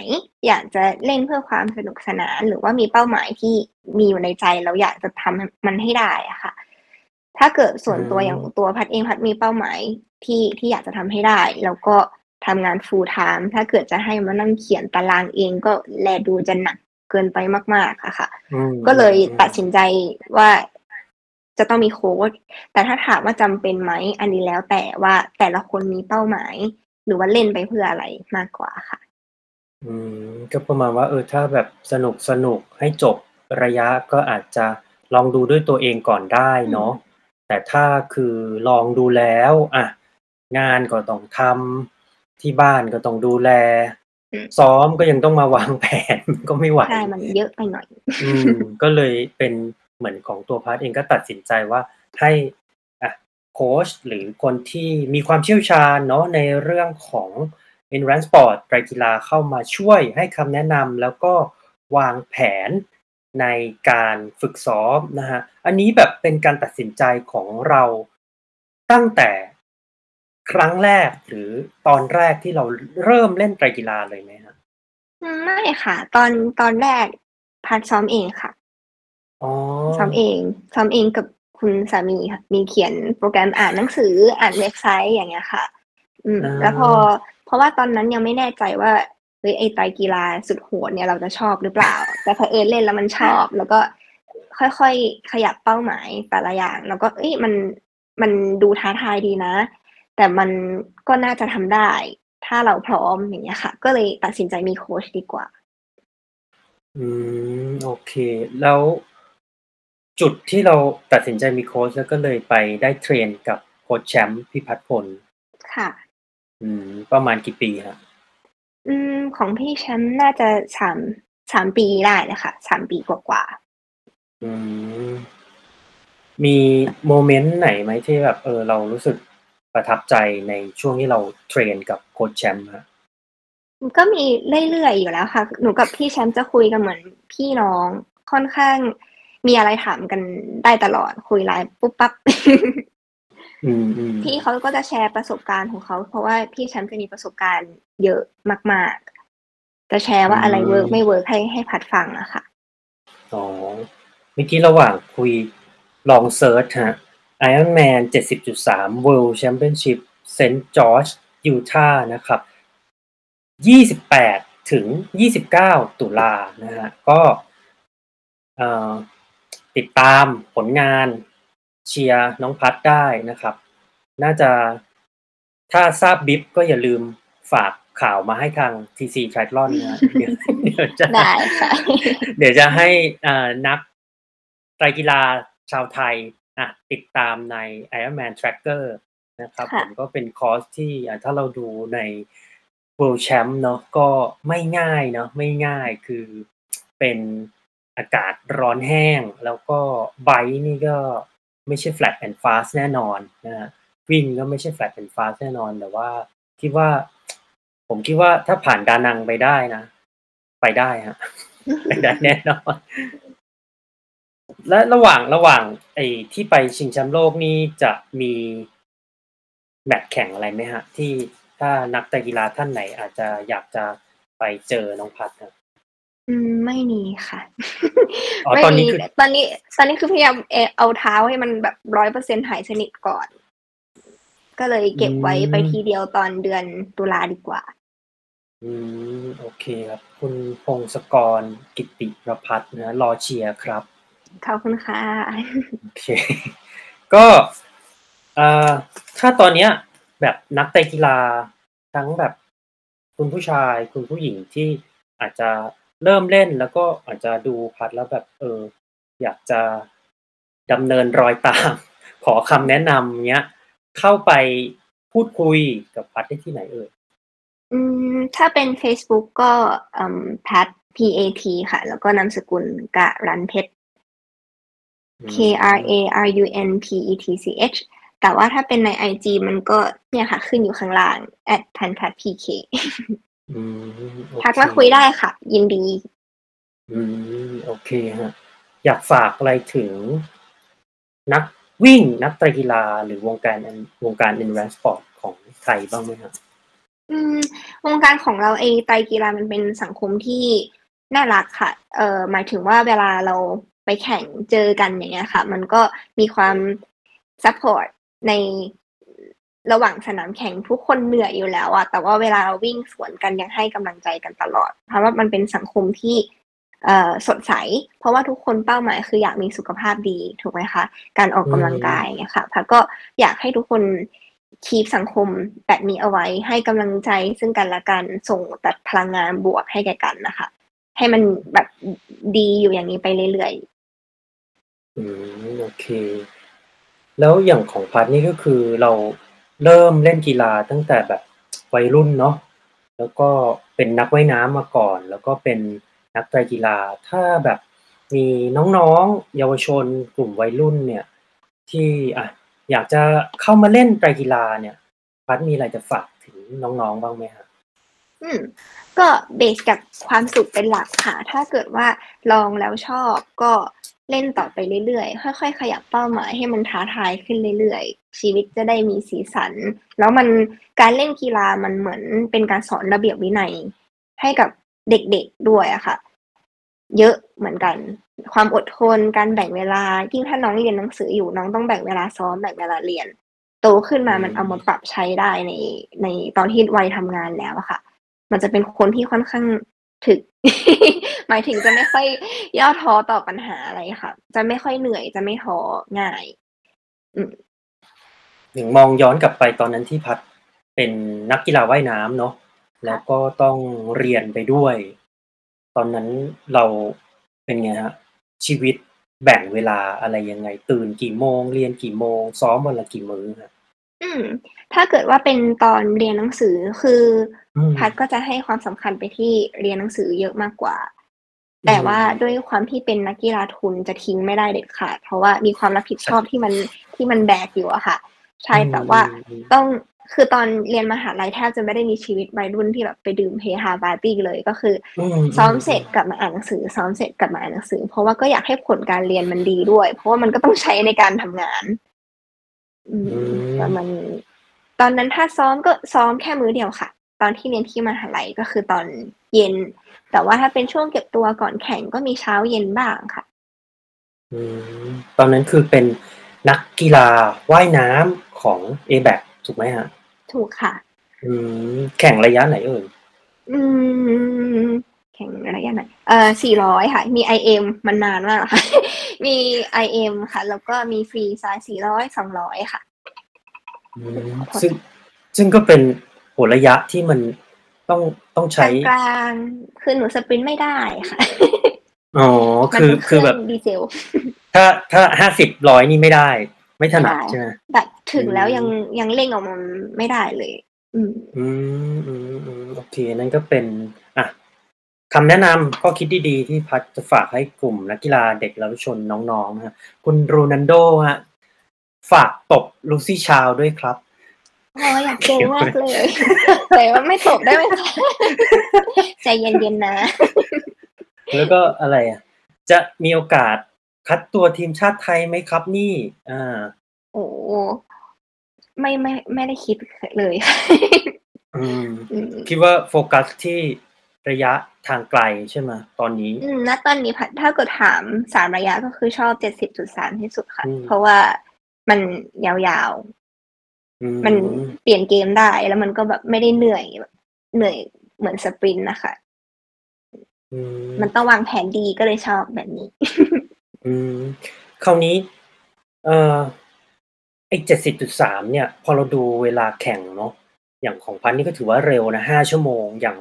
[SPEAKER 1] อยากจะเล่นเพื่อความสนุกสนาน หรือว่ามีเป้าหมายที่มีอยู่ในใจ แล้วอยากจะทำมันให้ได้อะค่ะ ถ้าเกิดส่วนตัว
[SPEAKER 3] อืม
[SPEAKER 1] อย่างตัวพัดเองพัดมีเป้าหมายที่ที่อยากจะทำให้ได้ แล้วก็ทำงาน full time ถ้าเกิดจะให้มานั่งเขียนตารางเองก็แลดูจะหนักเกินไปมาก ๆ อะค่ะ
[SPEAKER 3] อืม
[SPEAKER 1] ก็เลย
[SPEAKER 3] อืม
[SPEAKER 1] ตัดสินใจว่า จะต้องมีโค้ชแต่ถ้าถามว่าจำเป็นไหม อันนี้แล้วแต่ว่าแต่ละคนมีเป้าหมาย หรือว่าเล่นไปเพื่ออะไรมากกว่าค่ะ
[SPEAKER 3] อืม ก็ประมาณว่า เออ ถ้าแบบสนุกสนุกให้จบระยะก็อาจจะลองดูด้วยตัวเองก่อนได้เนาะ แต่ถ้าคือลองดูแล้ว อะ งานก็ต้องทำที่บ้านก็ต้องดูแล
[SPEAKER 1] อืม
[SPEAKER 3] ซ้อมก็ยังต้องมาวางแผนก็ไม่ไหว
[SPEAKER 1] ใช่ มันเยอะไปหน่อย
[SPEAKER 3] อืม ก็เลยเป็น เหมือนของตัวพาร์ทเองก็ตัดสินใจว่าให้อะโค้ชหรือคนที่มีความเชี่ยวชาญเนาะในเรื่องของ endurance sport ไตรกีฬาเข้ามาช่วยให้คำแนะนำแล้วก็วางแผนในการฝึกซ้อมนะฮะ อันนี้แบบเป็นการตัดสินใจของเราตั้งแต่ครั้งแรกหรือตอนแรกที่เราเริ่มเล่นไตรกีฬาเลยไหมฮะ
[SPEAKER 1] ไม่ค่ะ ตอนตอนแรกพัดซ้อมเองค่ะ
[SPEAKER 3] อ๋อ
[SPEAKER 1] ซ้อมเองซ้อมเองกับคุณสามีค่ะ มีเขียนโปรแกรมอ่านหนังสืออ่านเว็บไซต์อย่างเงี้ยค่ะ อืม
[SPEAKER 3] อ่า
[SPEAKER 1] แล้วพอ เพราะว่าตอนนั้นยังไม่แน่ใจว่าเฮ้ยไอไตรกีฬาสุดโหดเนี่ยเราจะชอบหรือเปล่า แต่พอเผอิญเล่นแล้วมันชอบ แล้วก็ค่อยๆขยับเป้าหมายแต่ละอย่าง แล้วก็เอ้ยมันมันดูท้าทายดีนะ แต่มันก็น่าจะทำได้ ถ้าเราพร้อมอย่างเงี้ยค่ะ ก็เลยตัดสินใจมีโค้ชดีกว่า
[SPEAKER 3] อืม โอเค แล้ว จุดที่เราตัดสินใจมีโค้ชแล้วก็เลยไปได้เทรนกับโค้ชแชมป์พิพัฒน์พล
[SPEAKER 1] ค่ะ
[SPEAKER 3] อืม ประมาณกี่ปีฮะ
[SPEAKER 1] อืม ของพี่แชมป์น่าจะสามสามปีได้เลยค่ะสามปีกว่า
[SPEAKER 3] อืม มีโมเมนต์ไหนไหมที่แบบ เออ เรารู้สึกประทับใจในช่วงที่เราเทรนกับโค้ชแชมป์ฮะ
[SPEAKER 1] ๆก็มีเรื่อยๆอยู่แล้วค่ะ หนูกับพี่แชมป์จะคุยกันเหมือนพี่น้องค่อนข้าง มีอะไรถามกันได้ตลอดคุยไลน์ปุ๊บปั๊บ
[SPEAKER 3] อืมอืม
[SPEAKER 1] พี่เพี่เขาก็จะแชร์ประสบการณ์ของเขา เพราะว่าพี่แชมป์จะมีประสบการณ์เยอะมาก ๆ จะแชร์ว่าอะไร work ไม่ work ให้ให้พัดฟังอะค่ะ
[SPEAKER 3] อ๋อเมื่อกี้ระหว่างคุยลอง search ฮะ Iron Man 70.3 World Championship St. George Utah นะครับ 28 ถึง 29 ตุลานะฮะ ก็เอ่อ ติดตามผลงานเชียร์น้องพัดได้นะครับ น่าจะถ้าทราบบิ๊บก็อย่าลืมฝากข่าวมาให้ทาง TC Triathlon นะฮะเดี๋ยวเดี๋ยวจะ
[SPEAKER 1] ได้ค่ะ
[SPEAKER 3] เดี๋ยวจะให้อ่านักไตรกีฬาชาวไทยอะติดตามใน Ironman Tracker นะครับ
[SPEAKER 1] ค่ะ
[SPEAKER 3] ผมก็เป็นคอร์สที่อะถ้าเราดูใน World Champ เนาะก็ไม่ง่ายเนาะไม่ง่ายคือเป็น อากาศร้อนแห้ง แล้วก็ไบค์นี่ก็ไม่ใช่ flat and fast แน่นอนนะฮะวิ่งก็ไม่ใช่ flat and fast แน่นอน แต่ว่าคิดว่า ผมคิดว่าถ้าผ่านดานังไปได้นะ ไปได้ฮะไปได้แน่นอน และระหว่างระหว่าง ไอ้ที่ไปชิงแชมป์โลกนี่จะมีแมตช์แข่งอะไรไหมฮะ ที่ถ้านักตรกีฬาท่านไหนอาจจะอยากจะไปเจอน้องพัดครับ
[SPEAKER 1] อืม ไม่มีค่ะ
[SPEAKER 3] อ๋อ
[SPEAKER 1] ไม่
[SPEAKER 3] ตอนนี้
[SPEAKER 1] มี
[SPEAKER 3] คือ
[SPEAKER 1] ตอนนี้ ตอนนี้คือพยายามเออเอาเท้าให้มันแบบร้อยเปอร์เซ็นหายสนิทก่อน ก็เลยเก็บไว้ไปทีเดียวตอนเดือนตุลาดีกว่า
[SPEAKER 3] อืม โอเคครับ คุณพงศกร กิตติประพัฒน์นะรอเชียร์ครับ
[SPEAKER 1] ขอบคุณค่ะ
[SPEAKER 3] โอเค ก็เอ่อถ้าตอนเนี้ย แบบนักเตะกีฬาทั้งแบบคุณผู้ชายคุณผู้หญิงที่อาจจะ เริ่มเล่น แล้วก็อาจจะดูพัดแล้วแบบ เออ อยากจะดำเนินรอยตาม ขอคำแนะนำเนี้ย เข้าไปพูดคุยกับพัดได้ที่ไหนเอ่ย?
[SPEAKER 1] อืมถ้าเป็น Facebook ก็เอ่อ Pat P-A-T ค่ะ แล้วก็นามสกุลกรันเพชร
[SPEAKER 3] อื
[SPEAKER 1] K-R-A-R-U-N-P-E-T-C-H แต่ว่าถ้าเป็นในไอจีมันก็เนี่ยค่ะ ขึ้นอยู่ข้างล่าง @panpatpk
[SPEAKER 3] อืมโอ
[SPEAKER 1] ทัก
[SPEAKER 3] เค
[SPEAKER 1] มาคุยได้ค่ะ ยินดี
[SPEAKER 3] อืมโอเคครับอยากฝากอะไรถึง นักวิ่งนักไตรกีฬาหรือวงการวงการ Endurance Sport ของไทยบ้างไหมครับ?
[SPEAKER 1] อืมวงการของเราไอ้ไตรกีฬามันเป็นสังคมที่น่ารักค่ะ เอ่อหมายถึงว่าเวลาเราไปแข่งเจอกันอย่างเงี้ยค่ะ มันก็มีความซัปพอร์ตใน ระหว่างสนามแข่งทุกคนเหนื่อยอยู่แล้วอะแต่ว่าเวลาเราวิ่งสวนกันยังให้กำลังใจกันตลอด เพราะว่ามันเป็นสังคมที่เอ่อสดใส เพราะว่าทุกคนเป้าหมายคืออยากมีสุขภาพดีถูกไหมคะ การออก
[SPEAKER 3] อื
[SPEAKER 1] กำลังกาย
[SPEAKER 3] ม
[SPEAKER 1] อย่างเงี้ยค่ะพัดก็อยากให้ทุกคน keep สังคมแบบนี้เอาไว้ให้กำลังใจซึ่งกันและกันส่งแต่พลังงานบวกให้แก่กันน่ะค่ะให้มันแบบดดีอยู่อย่างนี้ไปเรื่อยๆ
[SPEAKER 3] อืมโอเค แล้วอย่างของพัดนี่ก็คือเรา เริ่มเล่นกีฬาตั้งแต่แบบวัยรุ่นเนาะแล้วก็เป็นนักว่ายน้ำมาก่อน แล้วก็เป็นนักไตรกีฬา ถ้าแบบมีน้องๆ เยาวชนกลุ่มวัยรุ่นเนี่ยที่อะอยากจะเข้ามาเล่นไตรกีฬาเนี่ยพัดมีอะไรจะฝากถึงน้องๆบ้างไหมครับ?
[SPEAKER 1] อืมก็เบสกับความสุขเป็นหลักค่ะ ถ้าเกิดว่าลองแล้วชอบก็เล่นต่อไปเรื่อยๆ ค่อยๆ ขยับเป้าหมายให้มันท้าทายขึ้นเรื่อยๆ ชีวิตจะได้มีสีสัน แล้วมันการเล่นกีฬามันเหมือนเป็นการสอนระเบียบวินัย ให้กับเด็กๆด้วยอะค่ะ เยอะเหมือนกัน ความอดทนการแบ่งเวลายิ่งถ้าน้องเรียนหนังสืออยู่น้องต้องแบ่งเวลาซ้อมแบ่งเวลาเรียน โตขึ้นมามันเอามาปรับใช้ได้ในในตอนที่วัยทำงานแล้วอะค่ะ มันจะเป็นคนที่ค่อนข้างถึก หมายถึงจะไม่ค่อยย่อท้อต่อปัญหาอะไรค่ะ จะไม่ค่อยเหนื่อยจะไม่ท้อง่าย อืม
[SPEAKER 3] อย่งมองย้อนกลับไปตอนนั้นที่พัดเป็นนักกีฬาว่ายน้ำเนาะแล้วก็ต้องเรียนไปด้วย ตอนนั้นเราเป็นไงครับชีวิตแบ่งเวลาอะไรยังไง ตื่นกี่โมง เรียนกี่โมง ซ้อมวันละกี่มื้อครับ?
[SPEAKER 1] อืม ถ้าเกิดว่าเป็นตอนเรียนหนังสือ คือ
[SPEAKER 3] อืม
[SPEAKER 1] พัดก็จะให้ความสำคัญไปที่เรียนหนังสือเยอะมากกว่า
[SPEAKER 3] อื
[SPEAKER 1] แต่ว่า
[SPEAKER 3] ม
[SPEAKER 1] ด้วยความที่เป็นนักกีฬาทุนจะทิ้งไม่ได้เด็ดขาด เพราะว่ามีความรับผิด
[SPEAKER 3] ใช
[SPEAKER 1] ชอ่บที่มันที่มันแบกอยู่อะค่ะ ใช่
[SPEAKER 3] อื
[SPEAKER 1] แต่ว่า
[SPEAKER 3] อๆๆ
[SPEAKER 1] ต้องคือตอนเรียนมหาลัยแทบจะไม่ได้มีชีวิตวัยรุ่นที่แบบไปดื่มเฮฮาปาร์ตีเลยก็คือ
[SPEAKER 3] อื
[SPEAKER 1] ซ้อมเสร็จ
[SPEAKER 3] มๆๆ
[SPEAKER 1] กลับมาอ่านหนังสือ ซ้อมเสร็จกลับมาอ่านหนังสือ เพราะว่าก็อยากให้ผลการเรียนมันดีด้วย เพราะว่ามันก็ต้องใช้ในการทำงาน อื
[SPEAKER 3] อื
[SPEAKER 1] ม ประ
[SPEAKER 3] ม
[SPEAKER 1] มาณนี้ตอนนั้นถ้าซ้อมก็ซ้อมแค่มื้อเดียวค่ะ ตอนที่เรียนที่มหาลัยก็คือตอนเย็น แต่ว่าถ้าเป็นช่วงเก็บตัวก่อนแข่งก็มีเช้าเย็นบ้างค่ะ
[SPEAKER 3] อืมตอนนั้นคือเป็นนักกีฬาว่ายน้ำของ ABAC ถูกไหมครับ?
[SPEAKER 1] ถูกค่ะ
[SPEAKER 3] อืม แข่งระยะไหนเอ่ย?
[SPEAKER 1] อืม แข่งระยะไหนเอ่อ400ค่ะ มี IM มันนานมากแล้วค่ะ มี IM ค่ะ แล้วก็มี Freestyle 400 200ค่ะ
[SPEAKER 3] อื
[SPEAKER 1] อุ๊ย
[SPEAKER 3] ม
[SPEAKER 1] ขอโทษ
[SPEAKER 3] ซึ่ง
[SPEAKER 1] ค่ะ
[SPEAKER 3] ซึ่งก็เป็นโอ้โฮระยะที่มันต้องต้องใช้
[SPEAKER 1] กลางๆคือหนูสปรินต์ไม่ได้ค่ะ
[SPEAKER 3] อ๋อ
[SPEAKER 1] มัน
[SPEAKER 3] คือ
[SPEAKER 1] เป็นเค
[SPEAKER 3] คื
[SPEAKER 1] รื่
[SPEAKER 3] อ
[SPEAKER 1] อ
[SPEAKER 3] แบ
[SPEAKER 1] ง
[SPEAKER 3] บ
[SPEAKER 1] ดีเซล
[SPEAKER 3] ถ้าถ้า50 100นี่ไม่ได้ ไม่ถ
[SPEAKER 1] ไม่
[SPEAKER 3] นั
[SPEAKER 1] ได
[SPEAKER 3] ด้ใช่ไหม?
[SPEAKER 1] แบบถ
[SPEAKER 3] อืึ
[SPEAKER 1] งแล้วยัง
[SPEAKER 3] ม
[SPEAKER 1] ยังเร่งออกมาไม่ได้เลย อืม
[SPEAKER 3] อืมอืมๆโอเค นั่นก็เป็นอะ คำแนะนำข้อคิดดีๆ ที่พัดจะฝากให้กลุ่มนักกีฬาเด็กเยาวชนน้องๆนะครับคุณ Ronaldo ครับฝากตบ Lucy Chow ด้วยครับ
[SPEAKER 1] โอ้โฮอยากเจ
[SPEAKER 3] เขี
[SPEAKER 1] อย
[SPEAKER 3] น
[SPEAKER 1] มา
[SPEAKER 3] ไว้
[SPEAKER 1] กเลย แต่ว่าไม่ตบได้ไหมคะ?ใจเย็นๆนะ
[SPEAKER 3] แล้วก็อะไรอะจะมีโอกาสคัดตัวทีมชาติไทยไหมครับนี่?อา
[SPEAKER 1] โอ้โฮไม่ไม่ไม่ได้คิดขเลย
[SPEAKER 3] อืม
[SPEAKER 1] อืม
[SPEAKER 3] คิดว่าโฟกัสที่ ระยะทางไกลใช่ไหมตอนนี้?
[SPEAKER 1] อืมณตอนนี้พัดถ้าเกิดถาม3ระยะก็คือชอบ70.3ที่สุดค่ะ
[SPEAKER 3] อืม
[SPEAKER 1] เพราะว่ามันยาว
[SPEAKER 3] อื
[SPEAKER 1] ๆ มัน
[SPEAKER 3] ม
[SPEAKER 1] เปลี่ยนเกมได้แล้วมันก็แบบไม่ได้เหนื่อยแบบเหนื่อยเหมือนสปรินต์น่ะค่ะ
[SPEAKER 3] อืม
[SPEAKER 1] มันต้องวางแผนดีก็เลยชอบแบบนี้
[SPEAKER 3] อืมคราวนี้ เอ่อไอ้70.3เนี่ย พอเราดูเวลาแข่งเนาะอย่างของพัดนี่ก็ถือว่าเร็วนะ5ชั่วโมง อย่าง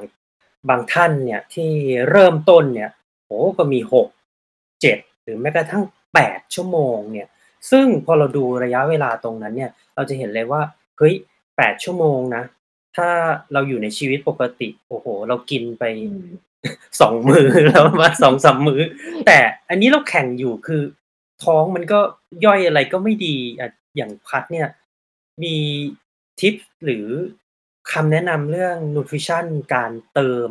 [SPEAKER 3] บางท่านเนี่ยที่เริ่มต้นเนี่ยโอ้โฮก็มี6 7หรือแม้กระทั่ง8ชั่วโมงเนี่ยซึ่งพอเราดูระยะเวลาตรงนั้นเนี่ยเราจะเห็นเลยว่าเฮ้ย8ชั่วโมงนะ ถ้าเราอยู่ในชีวิตปกติโอ้โฮเรากินไป
[SPEAKER 1] อืม
[SPEAKER 3] 2มื้อแล้วประมาณ2-3มื้อแต่อันนี้เราแข่งอยู่คือ ท้องมันก็ย่อยอะไรก็ไม่ดีอะอย่างพัดเนี่ย มีทิปส์หรือ คำแนะนำเรื่อง nutrition การเติม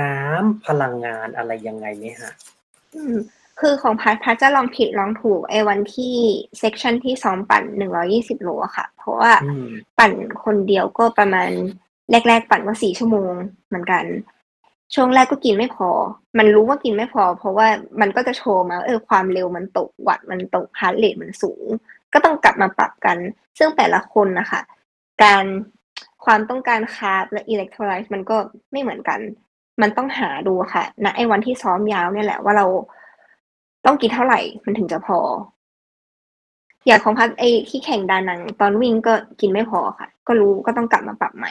[SPEAKER 3] น้ำพลังงานอะไรยังไงไหมครับ?
[SPEAKER 1] อืมคือของพัดพัดจะลองผิดลองถูกไอ้วันที่ section ที่ซ้อมปั่น120โลอะค่ะ เพราะว่า
[SPEAKER 3] อืม
[SPEAKER 1] ปั่นคนเดียวก็ประมาณแรก ๆ ปั่นก็4ชั่วโมงเหมือนกัน ช่วงแรกก็กินไม่พอ มันรู้ว่ากินไม่พอ เพราะว่ามันก็จะโชว์มาว่าเออความเร็วมันตกวัตต์มันตก heart rate มันสูง ก็ต้องกลับมาปรับกัน ซึ่งแต่ละคนน่ะค่ะการ ความต้องการคาร์บและอิเล็กโทรไลต์มันก็ไม่เหมือนกัน มันต้องหาดูอะค่ะณไอ้วันที่ซ้อมยาวเนี่ยแหละว่าเราต้องกินเท่าไรมันถึงจะพอ อย่างของพัดไอ้ที่แข่งดานัง ตอนวิ่งก็กินไม่พอค่ะ ก็รู้ก็ต้องกลับมาปรับใหม่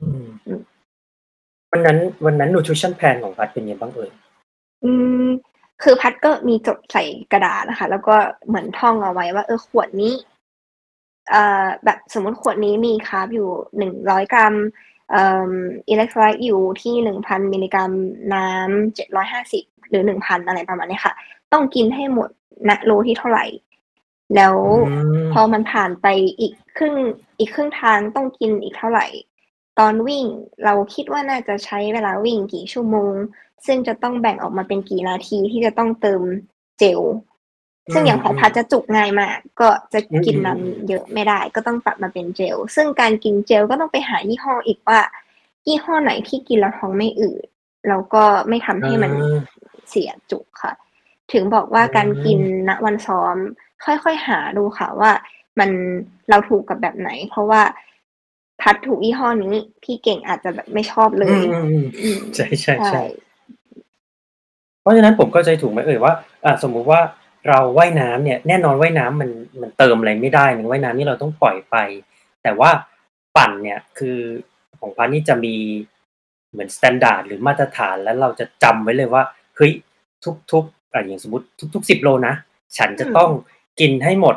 [SPEAKER 3] อืม
[SPEAKER 1] อืม
[SPEAKER 3] วันนั้น วันนั้น nutrition plan ของพัดเป็นไงบ้างเอ่ย?
[SPEAKER 1] อืม คือพัดก็มีจดใส่กระดาษอะค่ะแล้วก็เหมือนท่องเอาไว้ว่า เออขวดนี้เอ่อ แบบสมมุติขวดนี้มีคาร์บอยู่100กรัมเอ่ออิเล็กโทรไลต์อยู่ที่1,000มิลลิกรัมน้ำ750หรือ1,000อะไรประมาณเนี้ยค่ะ ต้องกินให้หมดณโลที่เท่าไรแล้ว
[SPEAKER 3] อืม
[SPEAKER 1] พอมันผ่านไปอีกครึ่งอีกครึ่งทางต้องกินอีกเท่าไรตอนวิ่งเราคิดว่าน่าจะใช้เวลาวิ่งกี่ชั่วโมง ซึ่งจะต้องแบ่งออกมาเป็นกี่นาทีที่จะต้องเติมเจล
[SPEAKER 3] อื
[SPEAKER 1] ซึ่งอย่างของพัด
[SPEAKER 3] ม
[SPEAKER 1] จะจุกง่ายมาก ก็จะ
[SPEAKER 3] อื
[SPEAKER 1] กินน้
[SPEAKER 3] มๆๆำ
[SPEAKER 1] เยอะไม่ได้ ก็ต้องปรับมาเป็นเจล ซึ่งการกินเจลก็ต้องไปหายี่ห้ออีกว่า ยี่ห้อไหนที่กินแล้วท้องไม่อืดแล้วก็ไม่ทำ
[SPEAKER 3] อ
[SPEAKER 1] ให้มันาเสียจุกค่ะ ถึงบอกว่าการกินณวันซ้อม ค่อยๆหาดูค่ะว่ามันเราถูกกับแบบไหน เพราะว่าพัดถูกยี่ห้อนี้ พี่เก่งอาจจะแบบไม่ชอบเล
[SPEAKER 3] อื
[SPEAKER 1] ยอื
[SPEAKER 3] มๆ
[SPEAKER 1] อืม
[SPEAKER 3] ๆใช่
[SPEAKER 1] ใช่
[SPEAKER 3] ๆๆเพราะฉะนั้นผมเข้าใจถูกไหมเอ่ยว่าอ่าสมมุติว่า เราว่ายน้ำเนี่ยแน่นอนว่ายน้ำมันมันเติมอะไรไม่ได้ว่ายน้ำนี่เราต้องปล่อยไป แต่ว่าปั่นเนี่ยคือของพัดนี่จะมีเหมือน standard หรือมาตรฐานแล้วเราจะจำไว้เลยว่าเฮ้ยทุกๆอ่าอย่างสมมุติทุกๆ10โลนะฉัน
[SPEAKER 1] อื
[SPEAKER 3] จะ
[SPEAKER 1] ม
[SPEAKER 3] ต้องกินให้หมด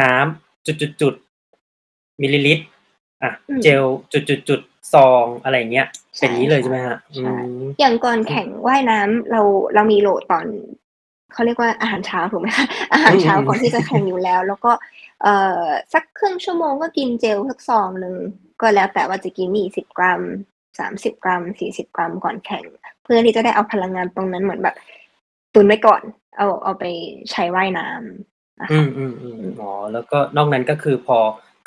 [SPEAKER 3] น้ำจุดๆๆมิลลิลิตรอะ
[SPEAKER 1] อืม
[SPEAKER 3] เจลจุดๆๆซองอะไรอย่างเงี้ย
[SPEAKER 1] ใช
[SPEAKER 3] เป็น่งี้เลยใช่ไหมครับ?อื
[SPEAKER 1] ใช่
[SPEAKER 3] ม
[SPEAKER 1] อย่างก่อน
[SPEAKER 3] อื
[SPEAKER 1] แข่
[SPEAKER 3] ม
[SPEAKER 1] งว่ายน้ำเราเรามีโหลดตอน เขาเรียกว่าอาหารเช้าถูกไหมคะ?อาหา
[SPEAKER 3] อื
[SPEAKER 1] รเช้า
[SPEAKER 3] ม
[SPEAKER 1] ก่อนที่จะแข่ง
[SPEAKER 3] ๆ
[SPEAKER 1] อยู่แล้ว แล้วก็เอ่อสักครึ่งชั่วโมงก็กินเจลสักซองหนึ่งก็แล้วแต่ว่าจะกิน20กรัม30กรัม40กรัมก่อนแข่ง เพื่อที่จะได้เอาพลังงานตรงนั้นเหมือนแบบตุนไว้ก่อน เอาเอาไปใช้ว่ายน้ำนะ
[SPEAKER 3] อื
[SPEAKER 1] คะ
[SPEAKER 3] ม
[SPEAKER 1] อืม
[SPEAKER 3] ๆๆอ๋อแล้วก็นอกนั้นก็คือพอ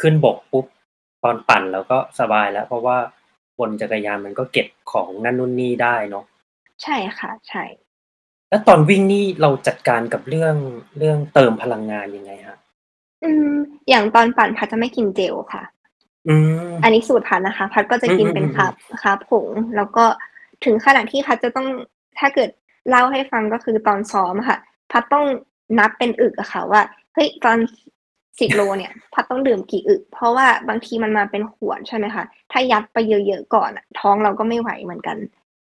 [SPEAKER 3] ขึ้นบกปุ๊บตอนปั่นเราก็สบายแล้ว เพราะว่าบนจักรยานมันก็เก็บของนั่นนู่นนี่ได้เนาะ
[SPEAKER 1] ใช่ค่ะ ใช่
[SPEAKER 3] แล้วตอนวิ่งนี่เราจัดการกับเรื่อง เรื่องเติมพลังงานยังไงครับ?
[SPEAKER 1] อืม อย่างตอนปั่นพัดจะไม่กินเจลค่ะ
[SPEAKER 3] อืม
[SPEAKER 1] อันนี้สูตรพัดนะคะ พัดก็จะ
[SPEAKER 3] อื
[SPEAKER 1] กินเป็นคา
[SPEAKER 3] อ
[SPEAKER 1] ร์บ
[SPEAKER 3] ๆ ๆ ๆ
[SPEAKER 1] คาร์บผง แล้วก็ถึงขนาดที่พัดจะต้อง ถ้าเกิดเล่าให้ฟัง ก็คือตอนซ้อมอะค่ะ พัดต้องนับเป็นอึกอะค่ะว่า เฮ้ย ตอน 10 โลเนี่ย พัดต้องดื่มกี่อึก เพราะว่าบางทีมันมาเป็นขวด ใช่ไหมคะ ถ้ายัดไปเยอะ ๆ ก่อนอะ ท้องเราก็ไม่ไหวเหมือนกัน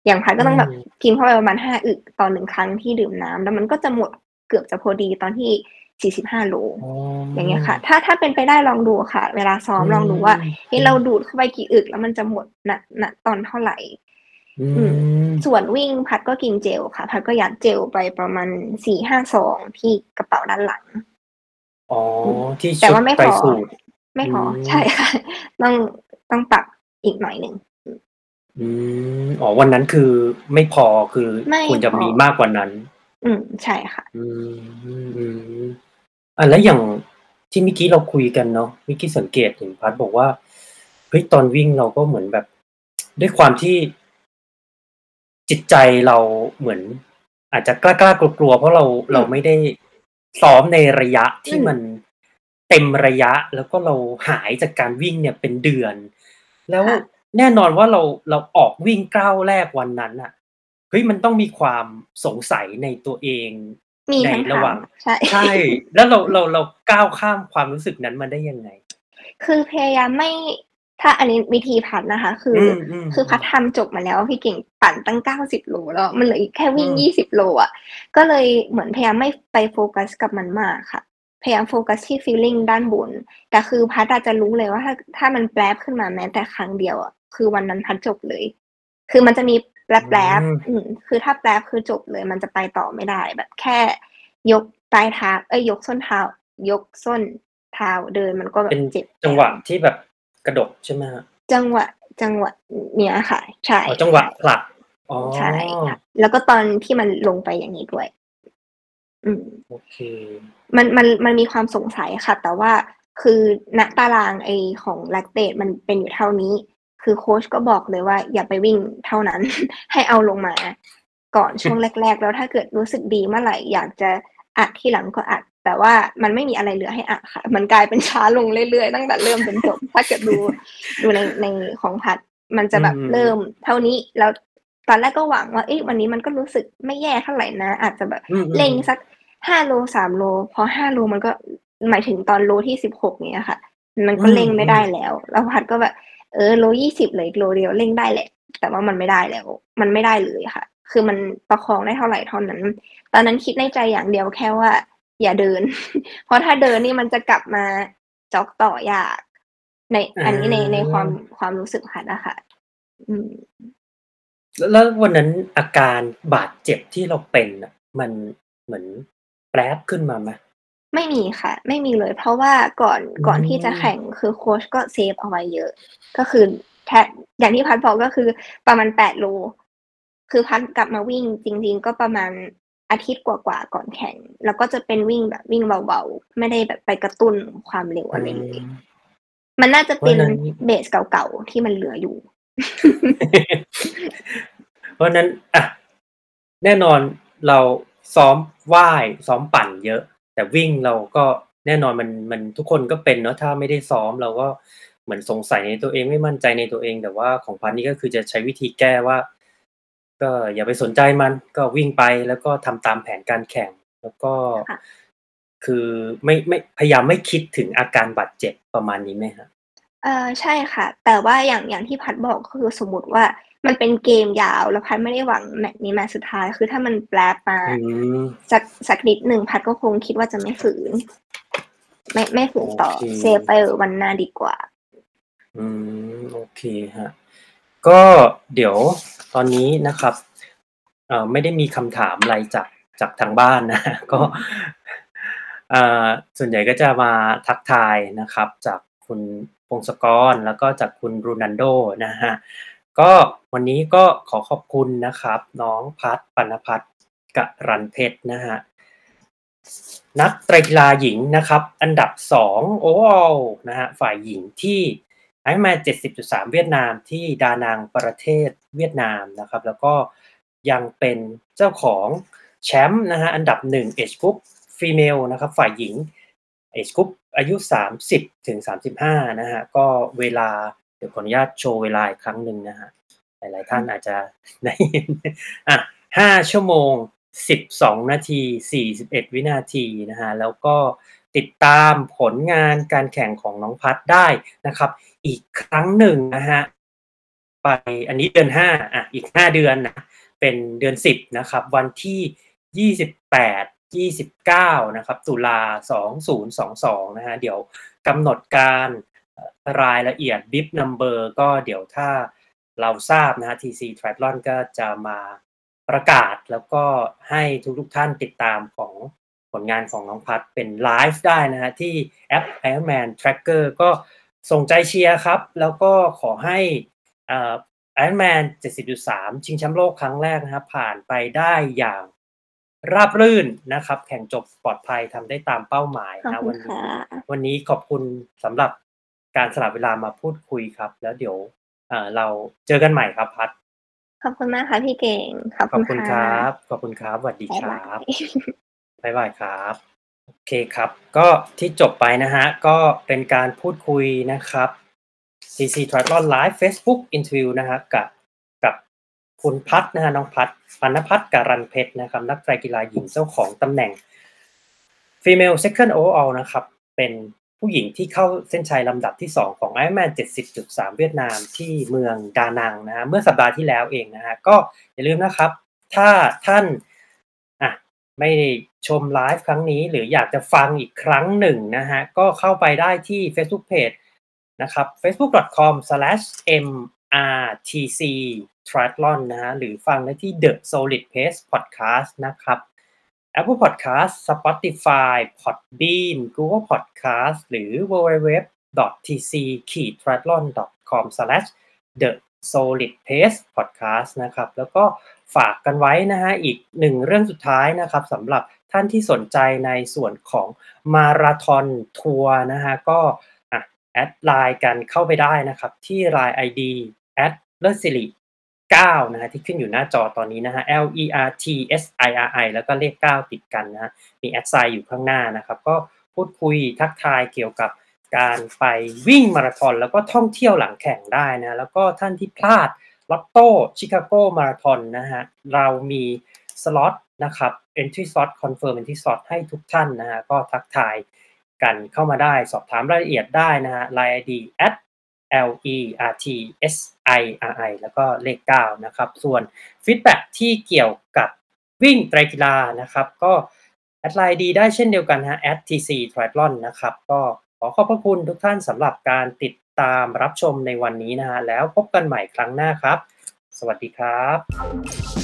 [SPEAKER 1] อย่างพัด
[SPEAKER 3] อื
[SPEAKER 1] ก็ต้องแบบ
[SPEAKER 3] ม
[SPEAKER 1] กินเข้าไปประมาณ5อึกต่อ1ครั้งที่ดื่มน้ำแล้วมันก็จะหมดเกือบจะพอดีตอนที่ 45 โล
[SPEAKER 3] อ๋อ
[SPEAKER 1] อย่างเงี้ยค่ะ ถ้าถ้าเป็นไปได้ลองดูอะค่ะ เวลาซ้อ
[SPEAKER 3] อื
[SPEAKER 1] มลองดูว่าเฮ้ย
[SPEAKER 3] ม
[SPEAKER 1] เรา
[SPEAKER 3] ๆ
[SPEAKER 1] ดูดเข้าไปกี่อึก แล้วมันจะหมดณณตอนเท่าไร
[SPEAKER 3] อื
[SPEAKER 1] อืม
[SPEAKER 3] ม
[SPEAKER 1] ส่วนวิ่งพัดก็กินเจลค่ะ พัดก็ยัดเจลไปประมาณ4-5ซองที่กระเป๋าด้านหลัง
[SPEAKER 3] อ๋อ
[SPEAKER 1] อืม
[SPEAKER 3] ที่
[SPEAKER 1] แต่
[SPEAKER 3] ชุ
[SPEAKER 1] ว่
[SPEAKER 3] ดา
[SPEAKER 1] ไม่
[SPEAKER 3] ไตร
[SPEAKER 1] พอ
[SPEAKER 3] สูตร
[SPEAKER 1] ไม่พอ
[SPEAKER 3] อื
[SPEAKER 1] ใช่
[SPEAKER 3] ม
[SPEAKER 1] ค่ะ ต้องต้องปรับอีกหน่อยหนึ่ง อืม
[SPEAKER 3] อืม อ๋อ วันนั้นคือไม่พอ คือ
[SPEAKER 1] ไม่
[SPEAKER 3] ควรจะ
[SPEAKER 1] พอ
[SPEAKER 3] มีมากกว่านั้น
[SPEAKER 1] อืม ใช่ค่ะ
[SPEAKER 3] อืม อืม อ่าแล้วอย่างที่เมื่อกี้เราคุยกันเนาะ เมื่อกี้สังเกตเห็นพัดบอกว่า เฮ้ย ตอนวิ่งเราก็เหมือนแบบ ด้วยความที่ จิตใจเราเหมือน อาจจะกล้าๆกลัวๆเพราะเรา
[SPEAKER 1] อื
[SPEAKER 3] เรา
[SPEAKER 1] ม
[SPEAKER 3] ไม่ได้ซ้อมในระยะ
[SPEAKER 1] อ
[SPEAKER 3] ทื
[SPEAKER 1] มี่
[SPEAKER 3] มันเต็มระยะ แล้วก็เราหายจากการวิ่งเนี่ยเป็นเดือน แล้ว
[SPEAKER 1] ค่ะ
[SPEAKER 3] แน่นอนว่าเราเราออกวิ่งก้าวแรกวันนั้นน่ะเฮ้ยมันต้องมีความสงสัยในตัวเอง
[SPEAKER 1] มี
[SPEAKER 3] ใน
[SPEAKER 1] ทั้ง
[SPEAKER 3] ระ
[SPEAKER 1] ทา
[SPEAKER 3] ห
[SPEAKER 1] ง
[SPEAKER 3] ว่าง
[SPEAKER 1] ใช่
[SPEAKER 3] ใช่ แล้วเราเราเราก้าวข้ามความรู้สึกนั้นมาได้ยังไง?
[SPEAKER 1] คือพยายามไม่ถ้าอันนี้วิธีพัดนะคะ คื
[SPEAKER 3] อื
[SPEAKER 1] อ
[SPEAKER 3] ม
[SPEAKER 1] คือพัด
[SPEAKER 3] ๆๆ
[SPEAKER 1] ทำจบมาแล้วพี่เก่งปั่นตั้ง90โลแล้วมันเหลืออีกแค่
[SPEAKER 3] อื
[SPEAKER 1] วิ่ง
[SPEAKER 3] ม
[SPEAKER 1] 20โลอะก็เลยเหมือนพยายามไม่ไปโฟกัสกับมันมากค่ะพพยายามโฟกัสที่ feeling ด้านบน แต่คือพัดอาจจะรู้เลยว่าถ้าถ้ามันแปลบขึ้นมาแม้แต่ครั้งเดียวอะ คือวันนั้นพัดจบเลย คือมันจะมีแปลบแปลบ
[SPEAKER 3] อืม
[SPEAKER 1] อืมคือถ้าแปลบคือจบเลย มันจะไปต่อไม่ได้ แบบแค่ ยกปลายเท้าเอ้ยยกส้นเท้า ยกส้นเท้าเดินมันก็แบ
[SPEAKER 3] เป็
[SPEAKER 1] บ
[SPEAKER 3] น
[SPEAKER 1] เจ็บ
[SPEAKER 3] จังหวะที่แบบกระดกใช่ไหมฮะ
[SPEAKER 1] จังหวะจังหวะเนี้ยค่ะ ใช่
[SPEAKER 3] อ๋อจังหวะผลักอ๋อ
[SPEAKER 1] ใช่ค่ะแล้วก็ตอนที่มันลงไปอย่างนี้ด้วย อืม
[SPEAKER 3] โอเค
[SPEAKER 1] มันมันมันมีความสงสัยค่ะ แต่ว่าคือณตารางไอของแลคเตตมันเป็นอยู่เท่านี้ คือโค้ชก็บอกเลยว่า อย่าไปวิ่งเท่านั้น ให้เอาลงมา ก่อนช่วงแรก ๆ แล้วถ้าเกิดรู้สึกดีเมื่อไหร่อยากจะอัดที่หลังก็อัด แต่ว่ามันไม่มีอะไรเหลือให้อัดค่ะ มันกลายเป็นช้าลงเรื่อยๆตั้งแต่เริ่มจนจบ ถ้าเกิดดูดูในในของพัดมันจะแบบ
[SPEAKER 3] อืม
[SPEAKER 1] เริ่มเท่านี้แล้วตอนแรกก็หวังว่าเอ้ยวันนี้มันก็รู้สึกไม่แย่เท่าไหร่นะ อาจจะแบบ
[SPEAKER 3] อืมอืม
[SPEAKER 1] เล็งสักห้าโลสามโล พอห้าโลมันก็หมายถึงตอนโลที่สิบหกเนี้ยค่ะ มันก็
[SPEAKER 3] อืม
[SPEAKER 1] เร่งไม่ได้แล้ว แล้วพัดก็แบบ เออโลยี่สิบเลยโลเดียวเร่งได้แหละ แต่ว่ามันไม่ได้แล้ว มันไม่ได้เลยค่ะ คือมันประคองได้เท่าไหร่เท่านั้น ตอนนั้นคิดในใจอย่างเดียวแค่ว่า อย่าเดิน เพราะถ้าเดินนี่มันจะกลับมาจ็อกต่อยาก ในอันนี้ใน
[SPEAKER 3] อ่า
[SPEAKER 1] ในความความรู้สึกพัดอะค่ะอืม
[SPEAKER 3] แล้วแล้ววันนั้นอาการบาดเจ็บที่เราเป็นน่ะมันเหมือนแปรบขึ้นมาไหม
[SPEAKER 1] ไม่มีค่ะ ไม่มีเลย เพราะว่าก่อน
[SPEAKER 3] อืม
[SPEAKER 1] ก่อนที่จะแข่งคือโค้ชก็เซฟเอาไว้เยอะ ก็คือแทอย่างที่พัดบอกก็คือประมาณแปดโลคือพัดกลับมาวิ่งจริง ๆ ก็ประมาณอาทิตย์กว่าๆก่อนแข่ง แล้วก็จะเป็นวิ่งแบบวิ่งเบาๆ ไม่ได้แบบไปกระตุ้นความเร็วอะไรเลยมันน่าจะเป็น
[SPEAKER 3] วันนั้น
[SPEAKER 1] เบสเก่าๆ ที่มันเหลืออยู่
[SPEAKER 3] เพราะฉะนั้นอะแน่นอนเราซ้อมว่ายซ้อมปั่นเยอะ แต่วิ่งเราก็แน่นอนมันมันทุกคนก็เป็นเนาะถ้าไม่ได้ซ้อมเราก็เหมือนสงสัยในตัวเองไม่มั่นใจในตัวเอง แต่ว่าของพันนี่ก็คือจะใช้วิธีแก้ว่า ก็อย่าไปสนใจมัน ก็วิ่งไปแล้วก็ทำตามแผนการแข่ง แล้วก็
[SPEAKER 1] ค่ะ
[SPEAKER 3] คือไม่ไม่พยายามไม่คิดถึงอาการบาดเจ็บประมาณนี้ไหมฮะ
[SPEAKER 1] เออ ใช่ค่ะ แต่ว่าอย่าง อย่างที่พัดบอก ก็คือสมมติว่า มันเป็นเกมยาว แล้วพัดไม่ได้หวังแมตช์นี้แมตช์สุดท้าย คือถ้ามันแปลมา
[SPEAKER 3] อืม
[SPEAKER 1] สัก สักนิดหนึ่ง พัดก็คงคิดว่าจะไม่ฝืน ไม่ ไม่ฝืนต่อ
[SPEAKER 3] โอเค
[SPEAKER 1] เซฟไปวันหน้าดีกว่า
[SPEAKER 3] อืม โอเคฮะ ก็เดี๋ยวตอนนี้นะครับ เอ่อไม่ได้มีคำถามอะไรจากจากทางบ้านนะ ก็เอ่อส่วนใหญ่ก็จะมาทักทายนะครับ จากคุณ พงศกร แล้วก็จากคุณรูนันโดนะฮะก็วันนี้ก็ขอขอบคุณนะครับ น้องพัดปนพัฒน์กรันเพชรนะฮะนักไตรกีฬาหญิงนะครับ อันดับ2โอเวอร์นะฮะฝ่ายหญิงที่ไอแมน70.3 เวียดนามที่ดานังประเทศเวียดนามนะครับ แล้วก็ยังเป็นเจ้าของแชมป์นะฮะอันดับ1 Age Group Female นะครับ ฝ่ายหญิง Age Group อายุ 30ถึง35นะฮะก็เวลาเดี๋ยวขออนุญาตโชว์เวลาอีกครั้งหนึ่งนะฮะหลายๆท่านอาจจะได้เห็นอะห้าชั่วโมงสิบสองนาทีสี่สิบเอ็ดวินาทีนะฮะแล้วก็ติดตามผลงานการแข่งของน้องพัดได้นะครับ อีกครั้งหนึ่งนะฮะไปอันนี้เดือนห้าอะอีกห้าเดือนนะเป็นเดือนสิบนะครับวันที่ยี่ สิบแปดยี่สิบเก้านะครับ ตุลาสองศูนย์สองสองนะฮะ เดี๋ยวกำหนดการรายละเอียด BIP number ก็เดี๋ยวถ้าเราทราบนะฮะ TC Triathlon ก็จะมาประกาศแล้วก็ให้ทุกๆท่านติดตามของผลงานของน้องพัดเป็นไลฟ์ได้นะฮะ ที่แอป Ironman Tracker ก็ส่งใจเชียร์ครับ แล้วก็ขอให้เอ่อ Ironman 70.3 ชิงแชมป์โลกครั้งแรกนะครับ ผ่านไปได้อย่าง ราบรื่นนะครับ แข่งจบปลอดภัยทำได้ตามเป้าหมาย
[SPEAKER 1] ขอบ
[SPEAKER 3] นะ
[SPEAKER 1] คุ
[SPEAKER 3] วั
[SPEAKER 1] ณ
[SPEAKER 3] นนี้
[SPEAKER 1] ค่ะ
[SPEAKER 3] วันนี้ขอบคุณสำหรับการสละเวลามาพูดคุยครับ แล้วเดี๋ยวเอ่อเราเจอกันใหม่ครับพัด
[SPEAKER 1] ขอบคุณมากค่ะพี่เก่ง ขอบ
[SPEAKER 3] ขอบ
[SPEAKER 1] คุ
[SPEAKER 3] คุณณค
[SPEAKER 1] ค่ะ
[SPEAKER 3] รับ ขอบคุณครับสวัสดี
[SPEAKER 1] บ๊าย
[SPEAKER 3] ค
[SPEAKER 1] บา
[SPEAKER 3] รับ
[SPEAKER 1] ย
[SPEAKER 3] บ๊ายบายครับ โอเคครับ ก็ที่จบไปนะฮะ ก็เป็นการพูดคุยนะครับ CC Triathlon Live Facebook Interview นะฮะกับกับ คุณพัฒนะฮะน้องพัฒปันพัฒการันเพชรนะครับ นักไตรกีฬาหญิงเจ้าของตำแหน่ง Female Second Overall นะครับ เป็นผู้หญิงที่เข้าเส้นชัยลำดับที่ 2 ของ Ironman 70.3 เวียดนามที่เมืองดานังนะฮะเมื่อสัปดาห์ที่แล้วเองนะฮะก็อย่าลืมนะครับ ถ้าท่านอะไม่ชมไลฟ์ครั้งนี้ หรืออยากจะฟังอีกครั้งหนึ่งนะฮะก็เข้าไปได้ที่ Facebook Page นะครับ facebook.com/mrtc triathlon นะฮะหรือฟังได้ที่ The Solid Pace Podcast นะครับ Apple Podcast Spotify Podbean Google Podcast หรือ www.tc-triathlon.com/the solid pace podcast นะครับ แล้วก็ฝากกันไว้นะฮะอีกหนึ่งเรื่องสุดท้ายนะครับสำหรับท่านที่สนใจในส่วนของมาราธอนทัวร์นะฮะก็อะ add LINE กันเข้าไปได้นะครับ ที่ Line ID at l e r s i l i 9นะฮะที่ขึ้นอยู่หน้าจอตอนนี้นะฮะ L E R T S I R I แล้วก็เลข 9 ติดกันนะฮะมี at sign อยู่ข้างหน้านะครับ ก็พูดคุยทักทายเกี่ยวกับการไปวิ่งมาราธอนแล้วก็ท่องเที่ยวหลังแข่งได้นะแล้วก็ท่านที่พลาดลอตโต้ชิคาโกมาราธอนนะฮะเรามีสล็อตนะครับ entry slot confirm entry slot ให้ทุกท่านนะฮะก็ทักทายกันเข้ามาได้สอบถามรายละเอียดได้นะฮะ line ID at L E R T S I R I แล้วก็เลข 9 นะครับ ส่วนฟีดแบ็ที่เกี่ยวกับวิ่งไตรกีฬานะครับ ก็แอดไลน์ดีได้เช่นเดียวกันฮะ at tc triathlon นะครับ ก็ขอขอบพระคุณทุกท่านสำหรับการติดตามรับชมในวันนี้นะฮะ แล้วพบกันใหม่ครั้งหน้าครับ สวัสดีครับ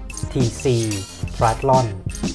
[SPEAKER 4] tc triathlon
[SPEAKER 2] ๆ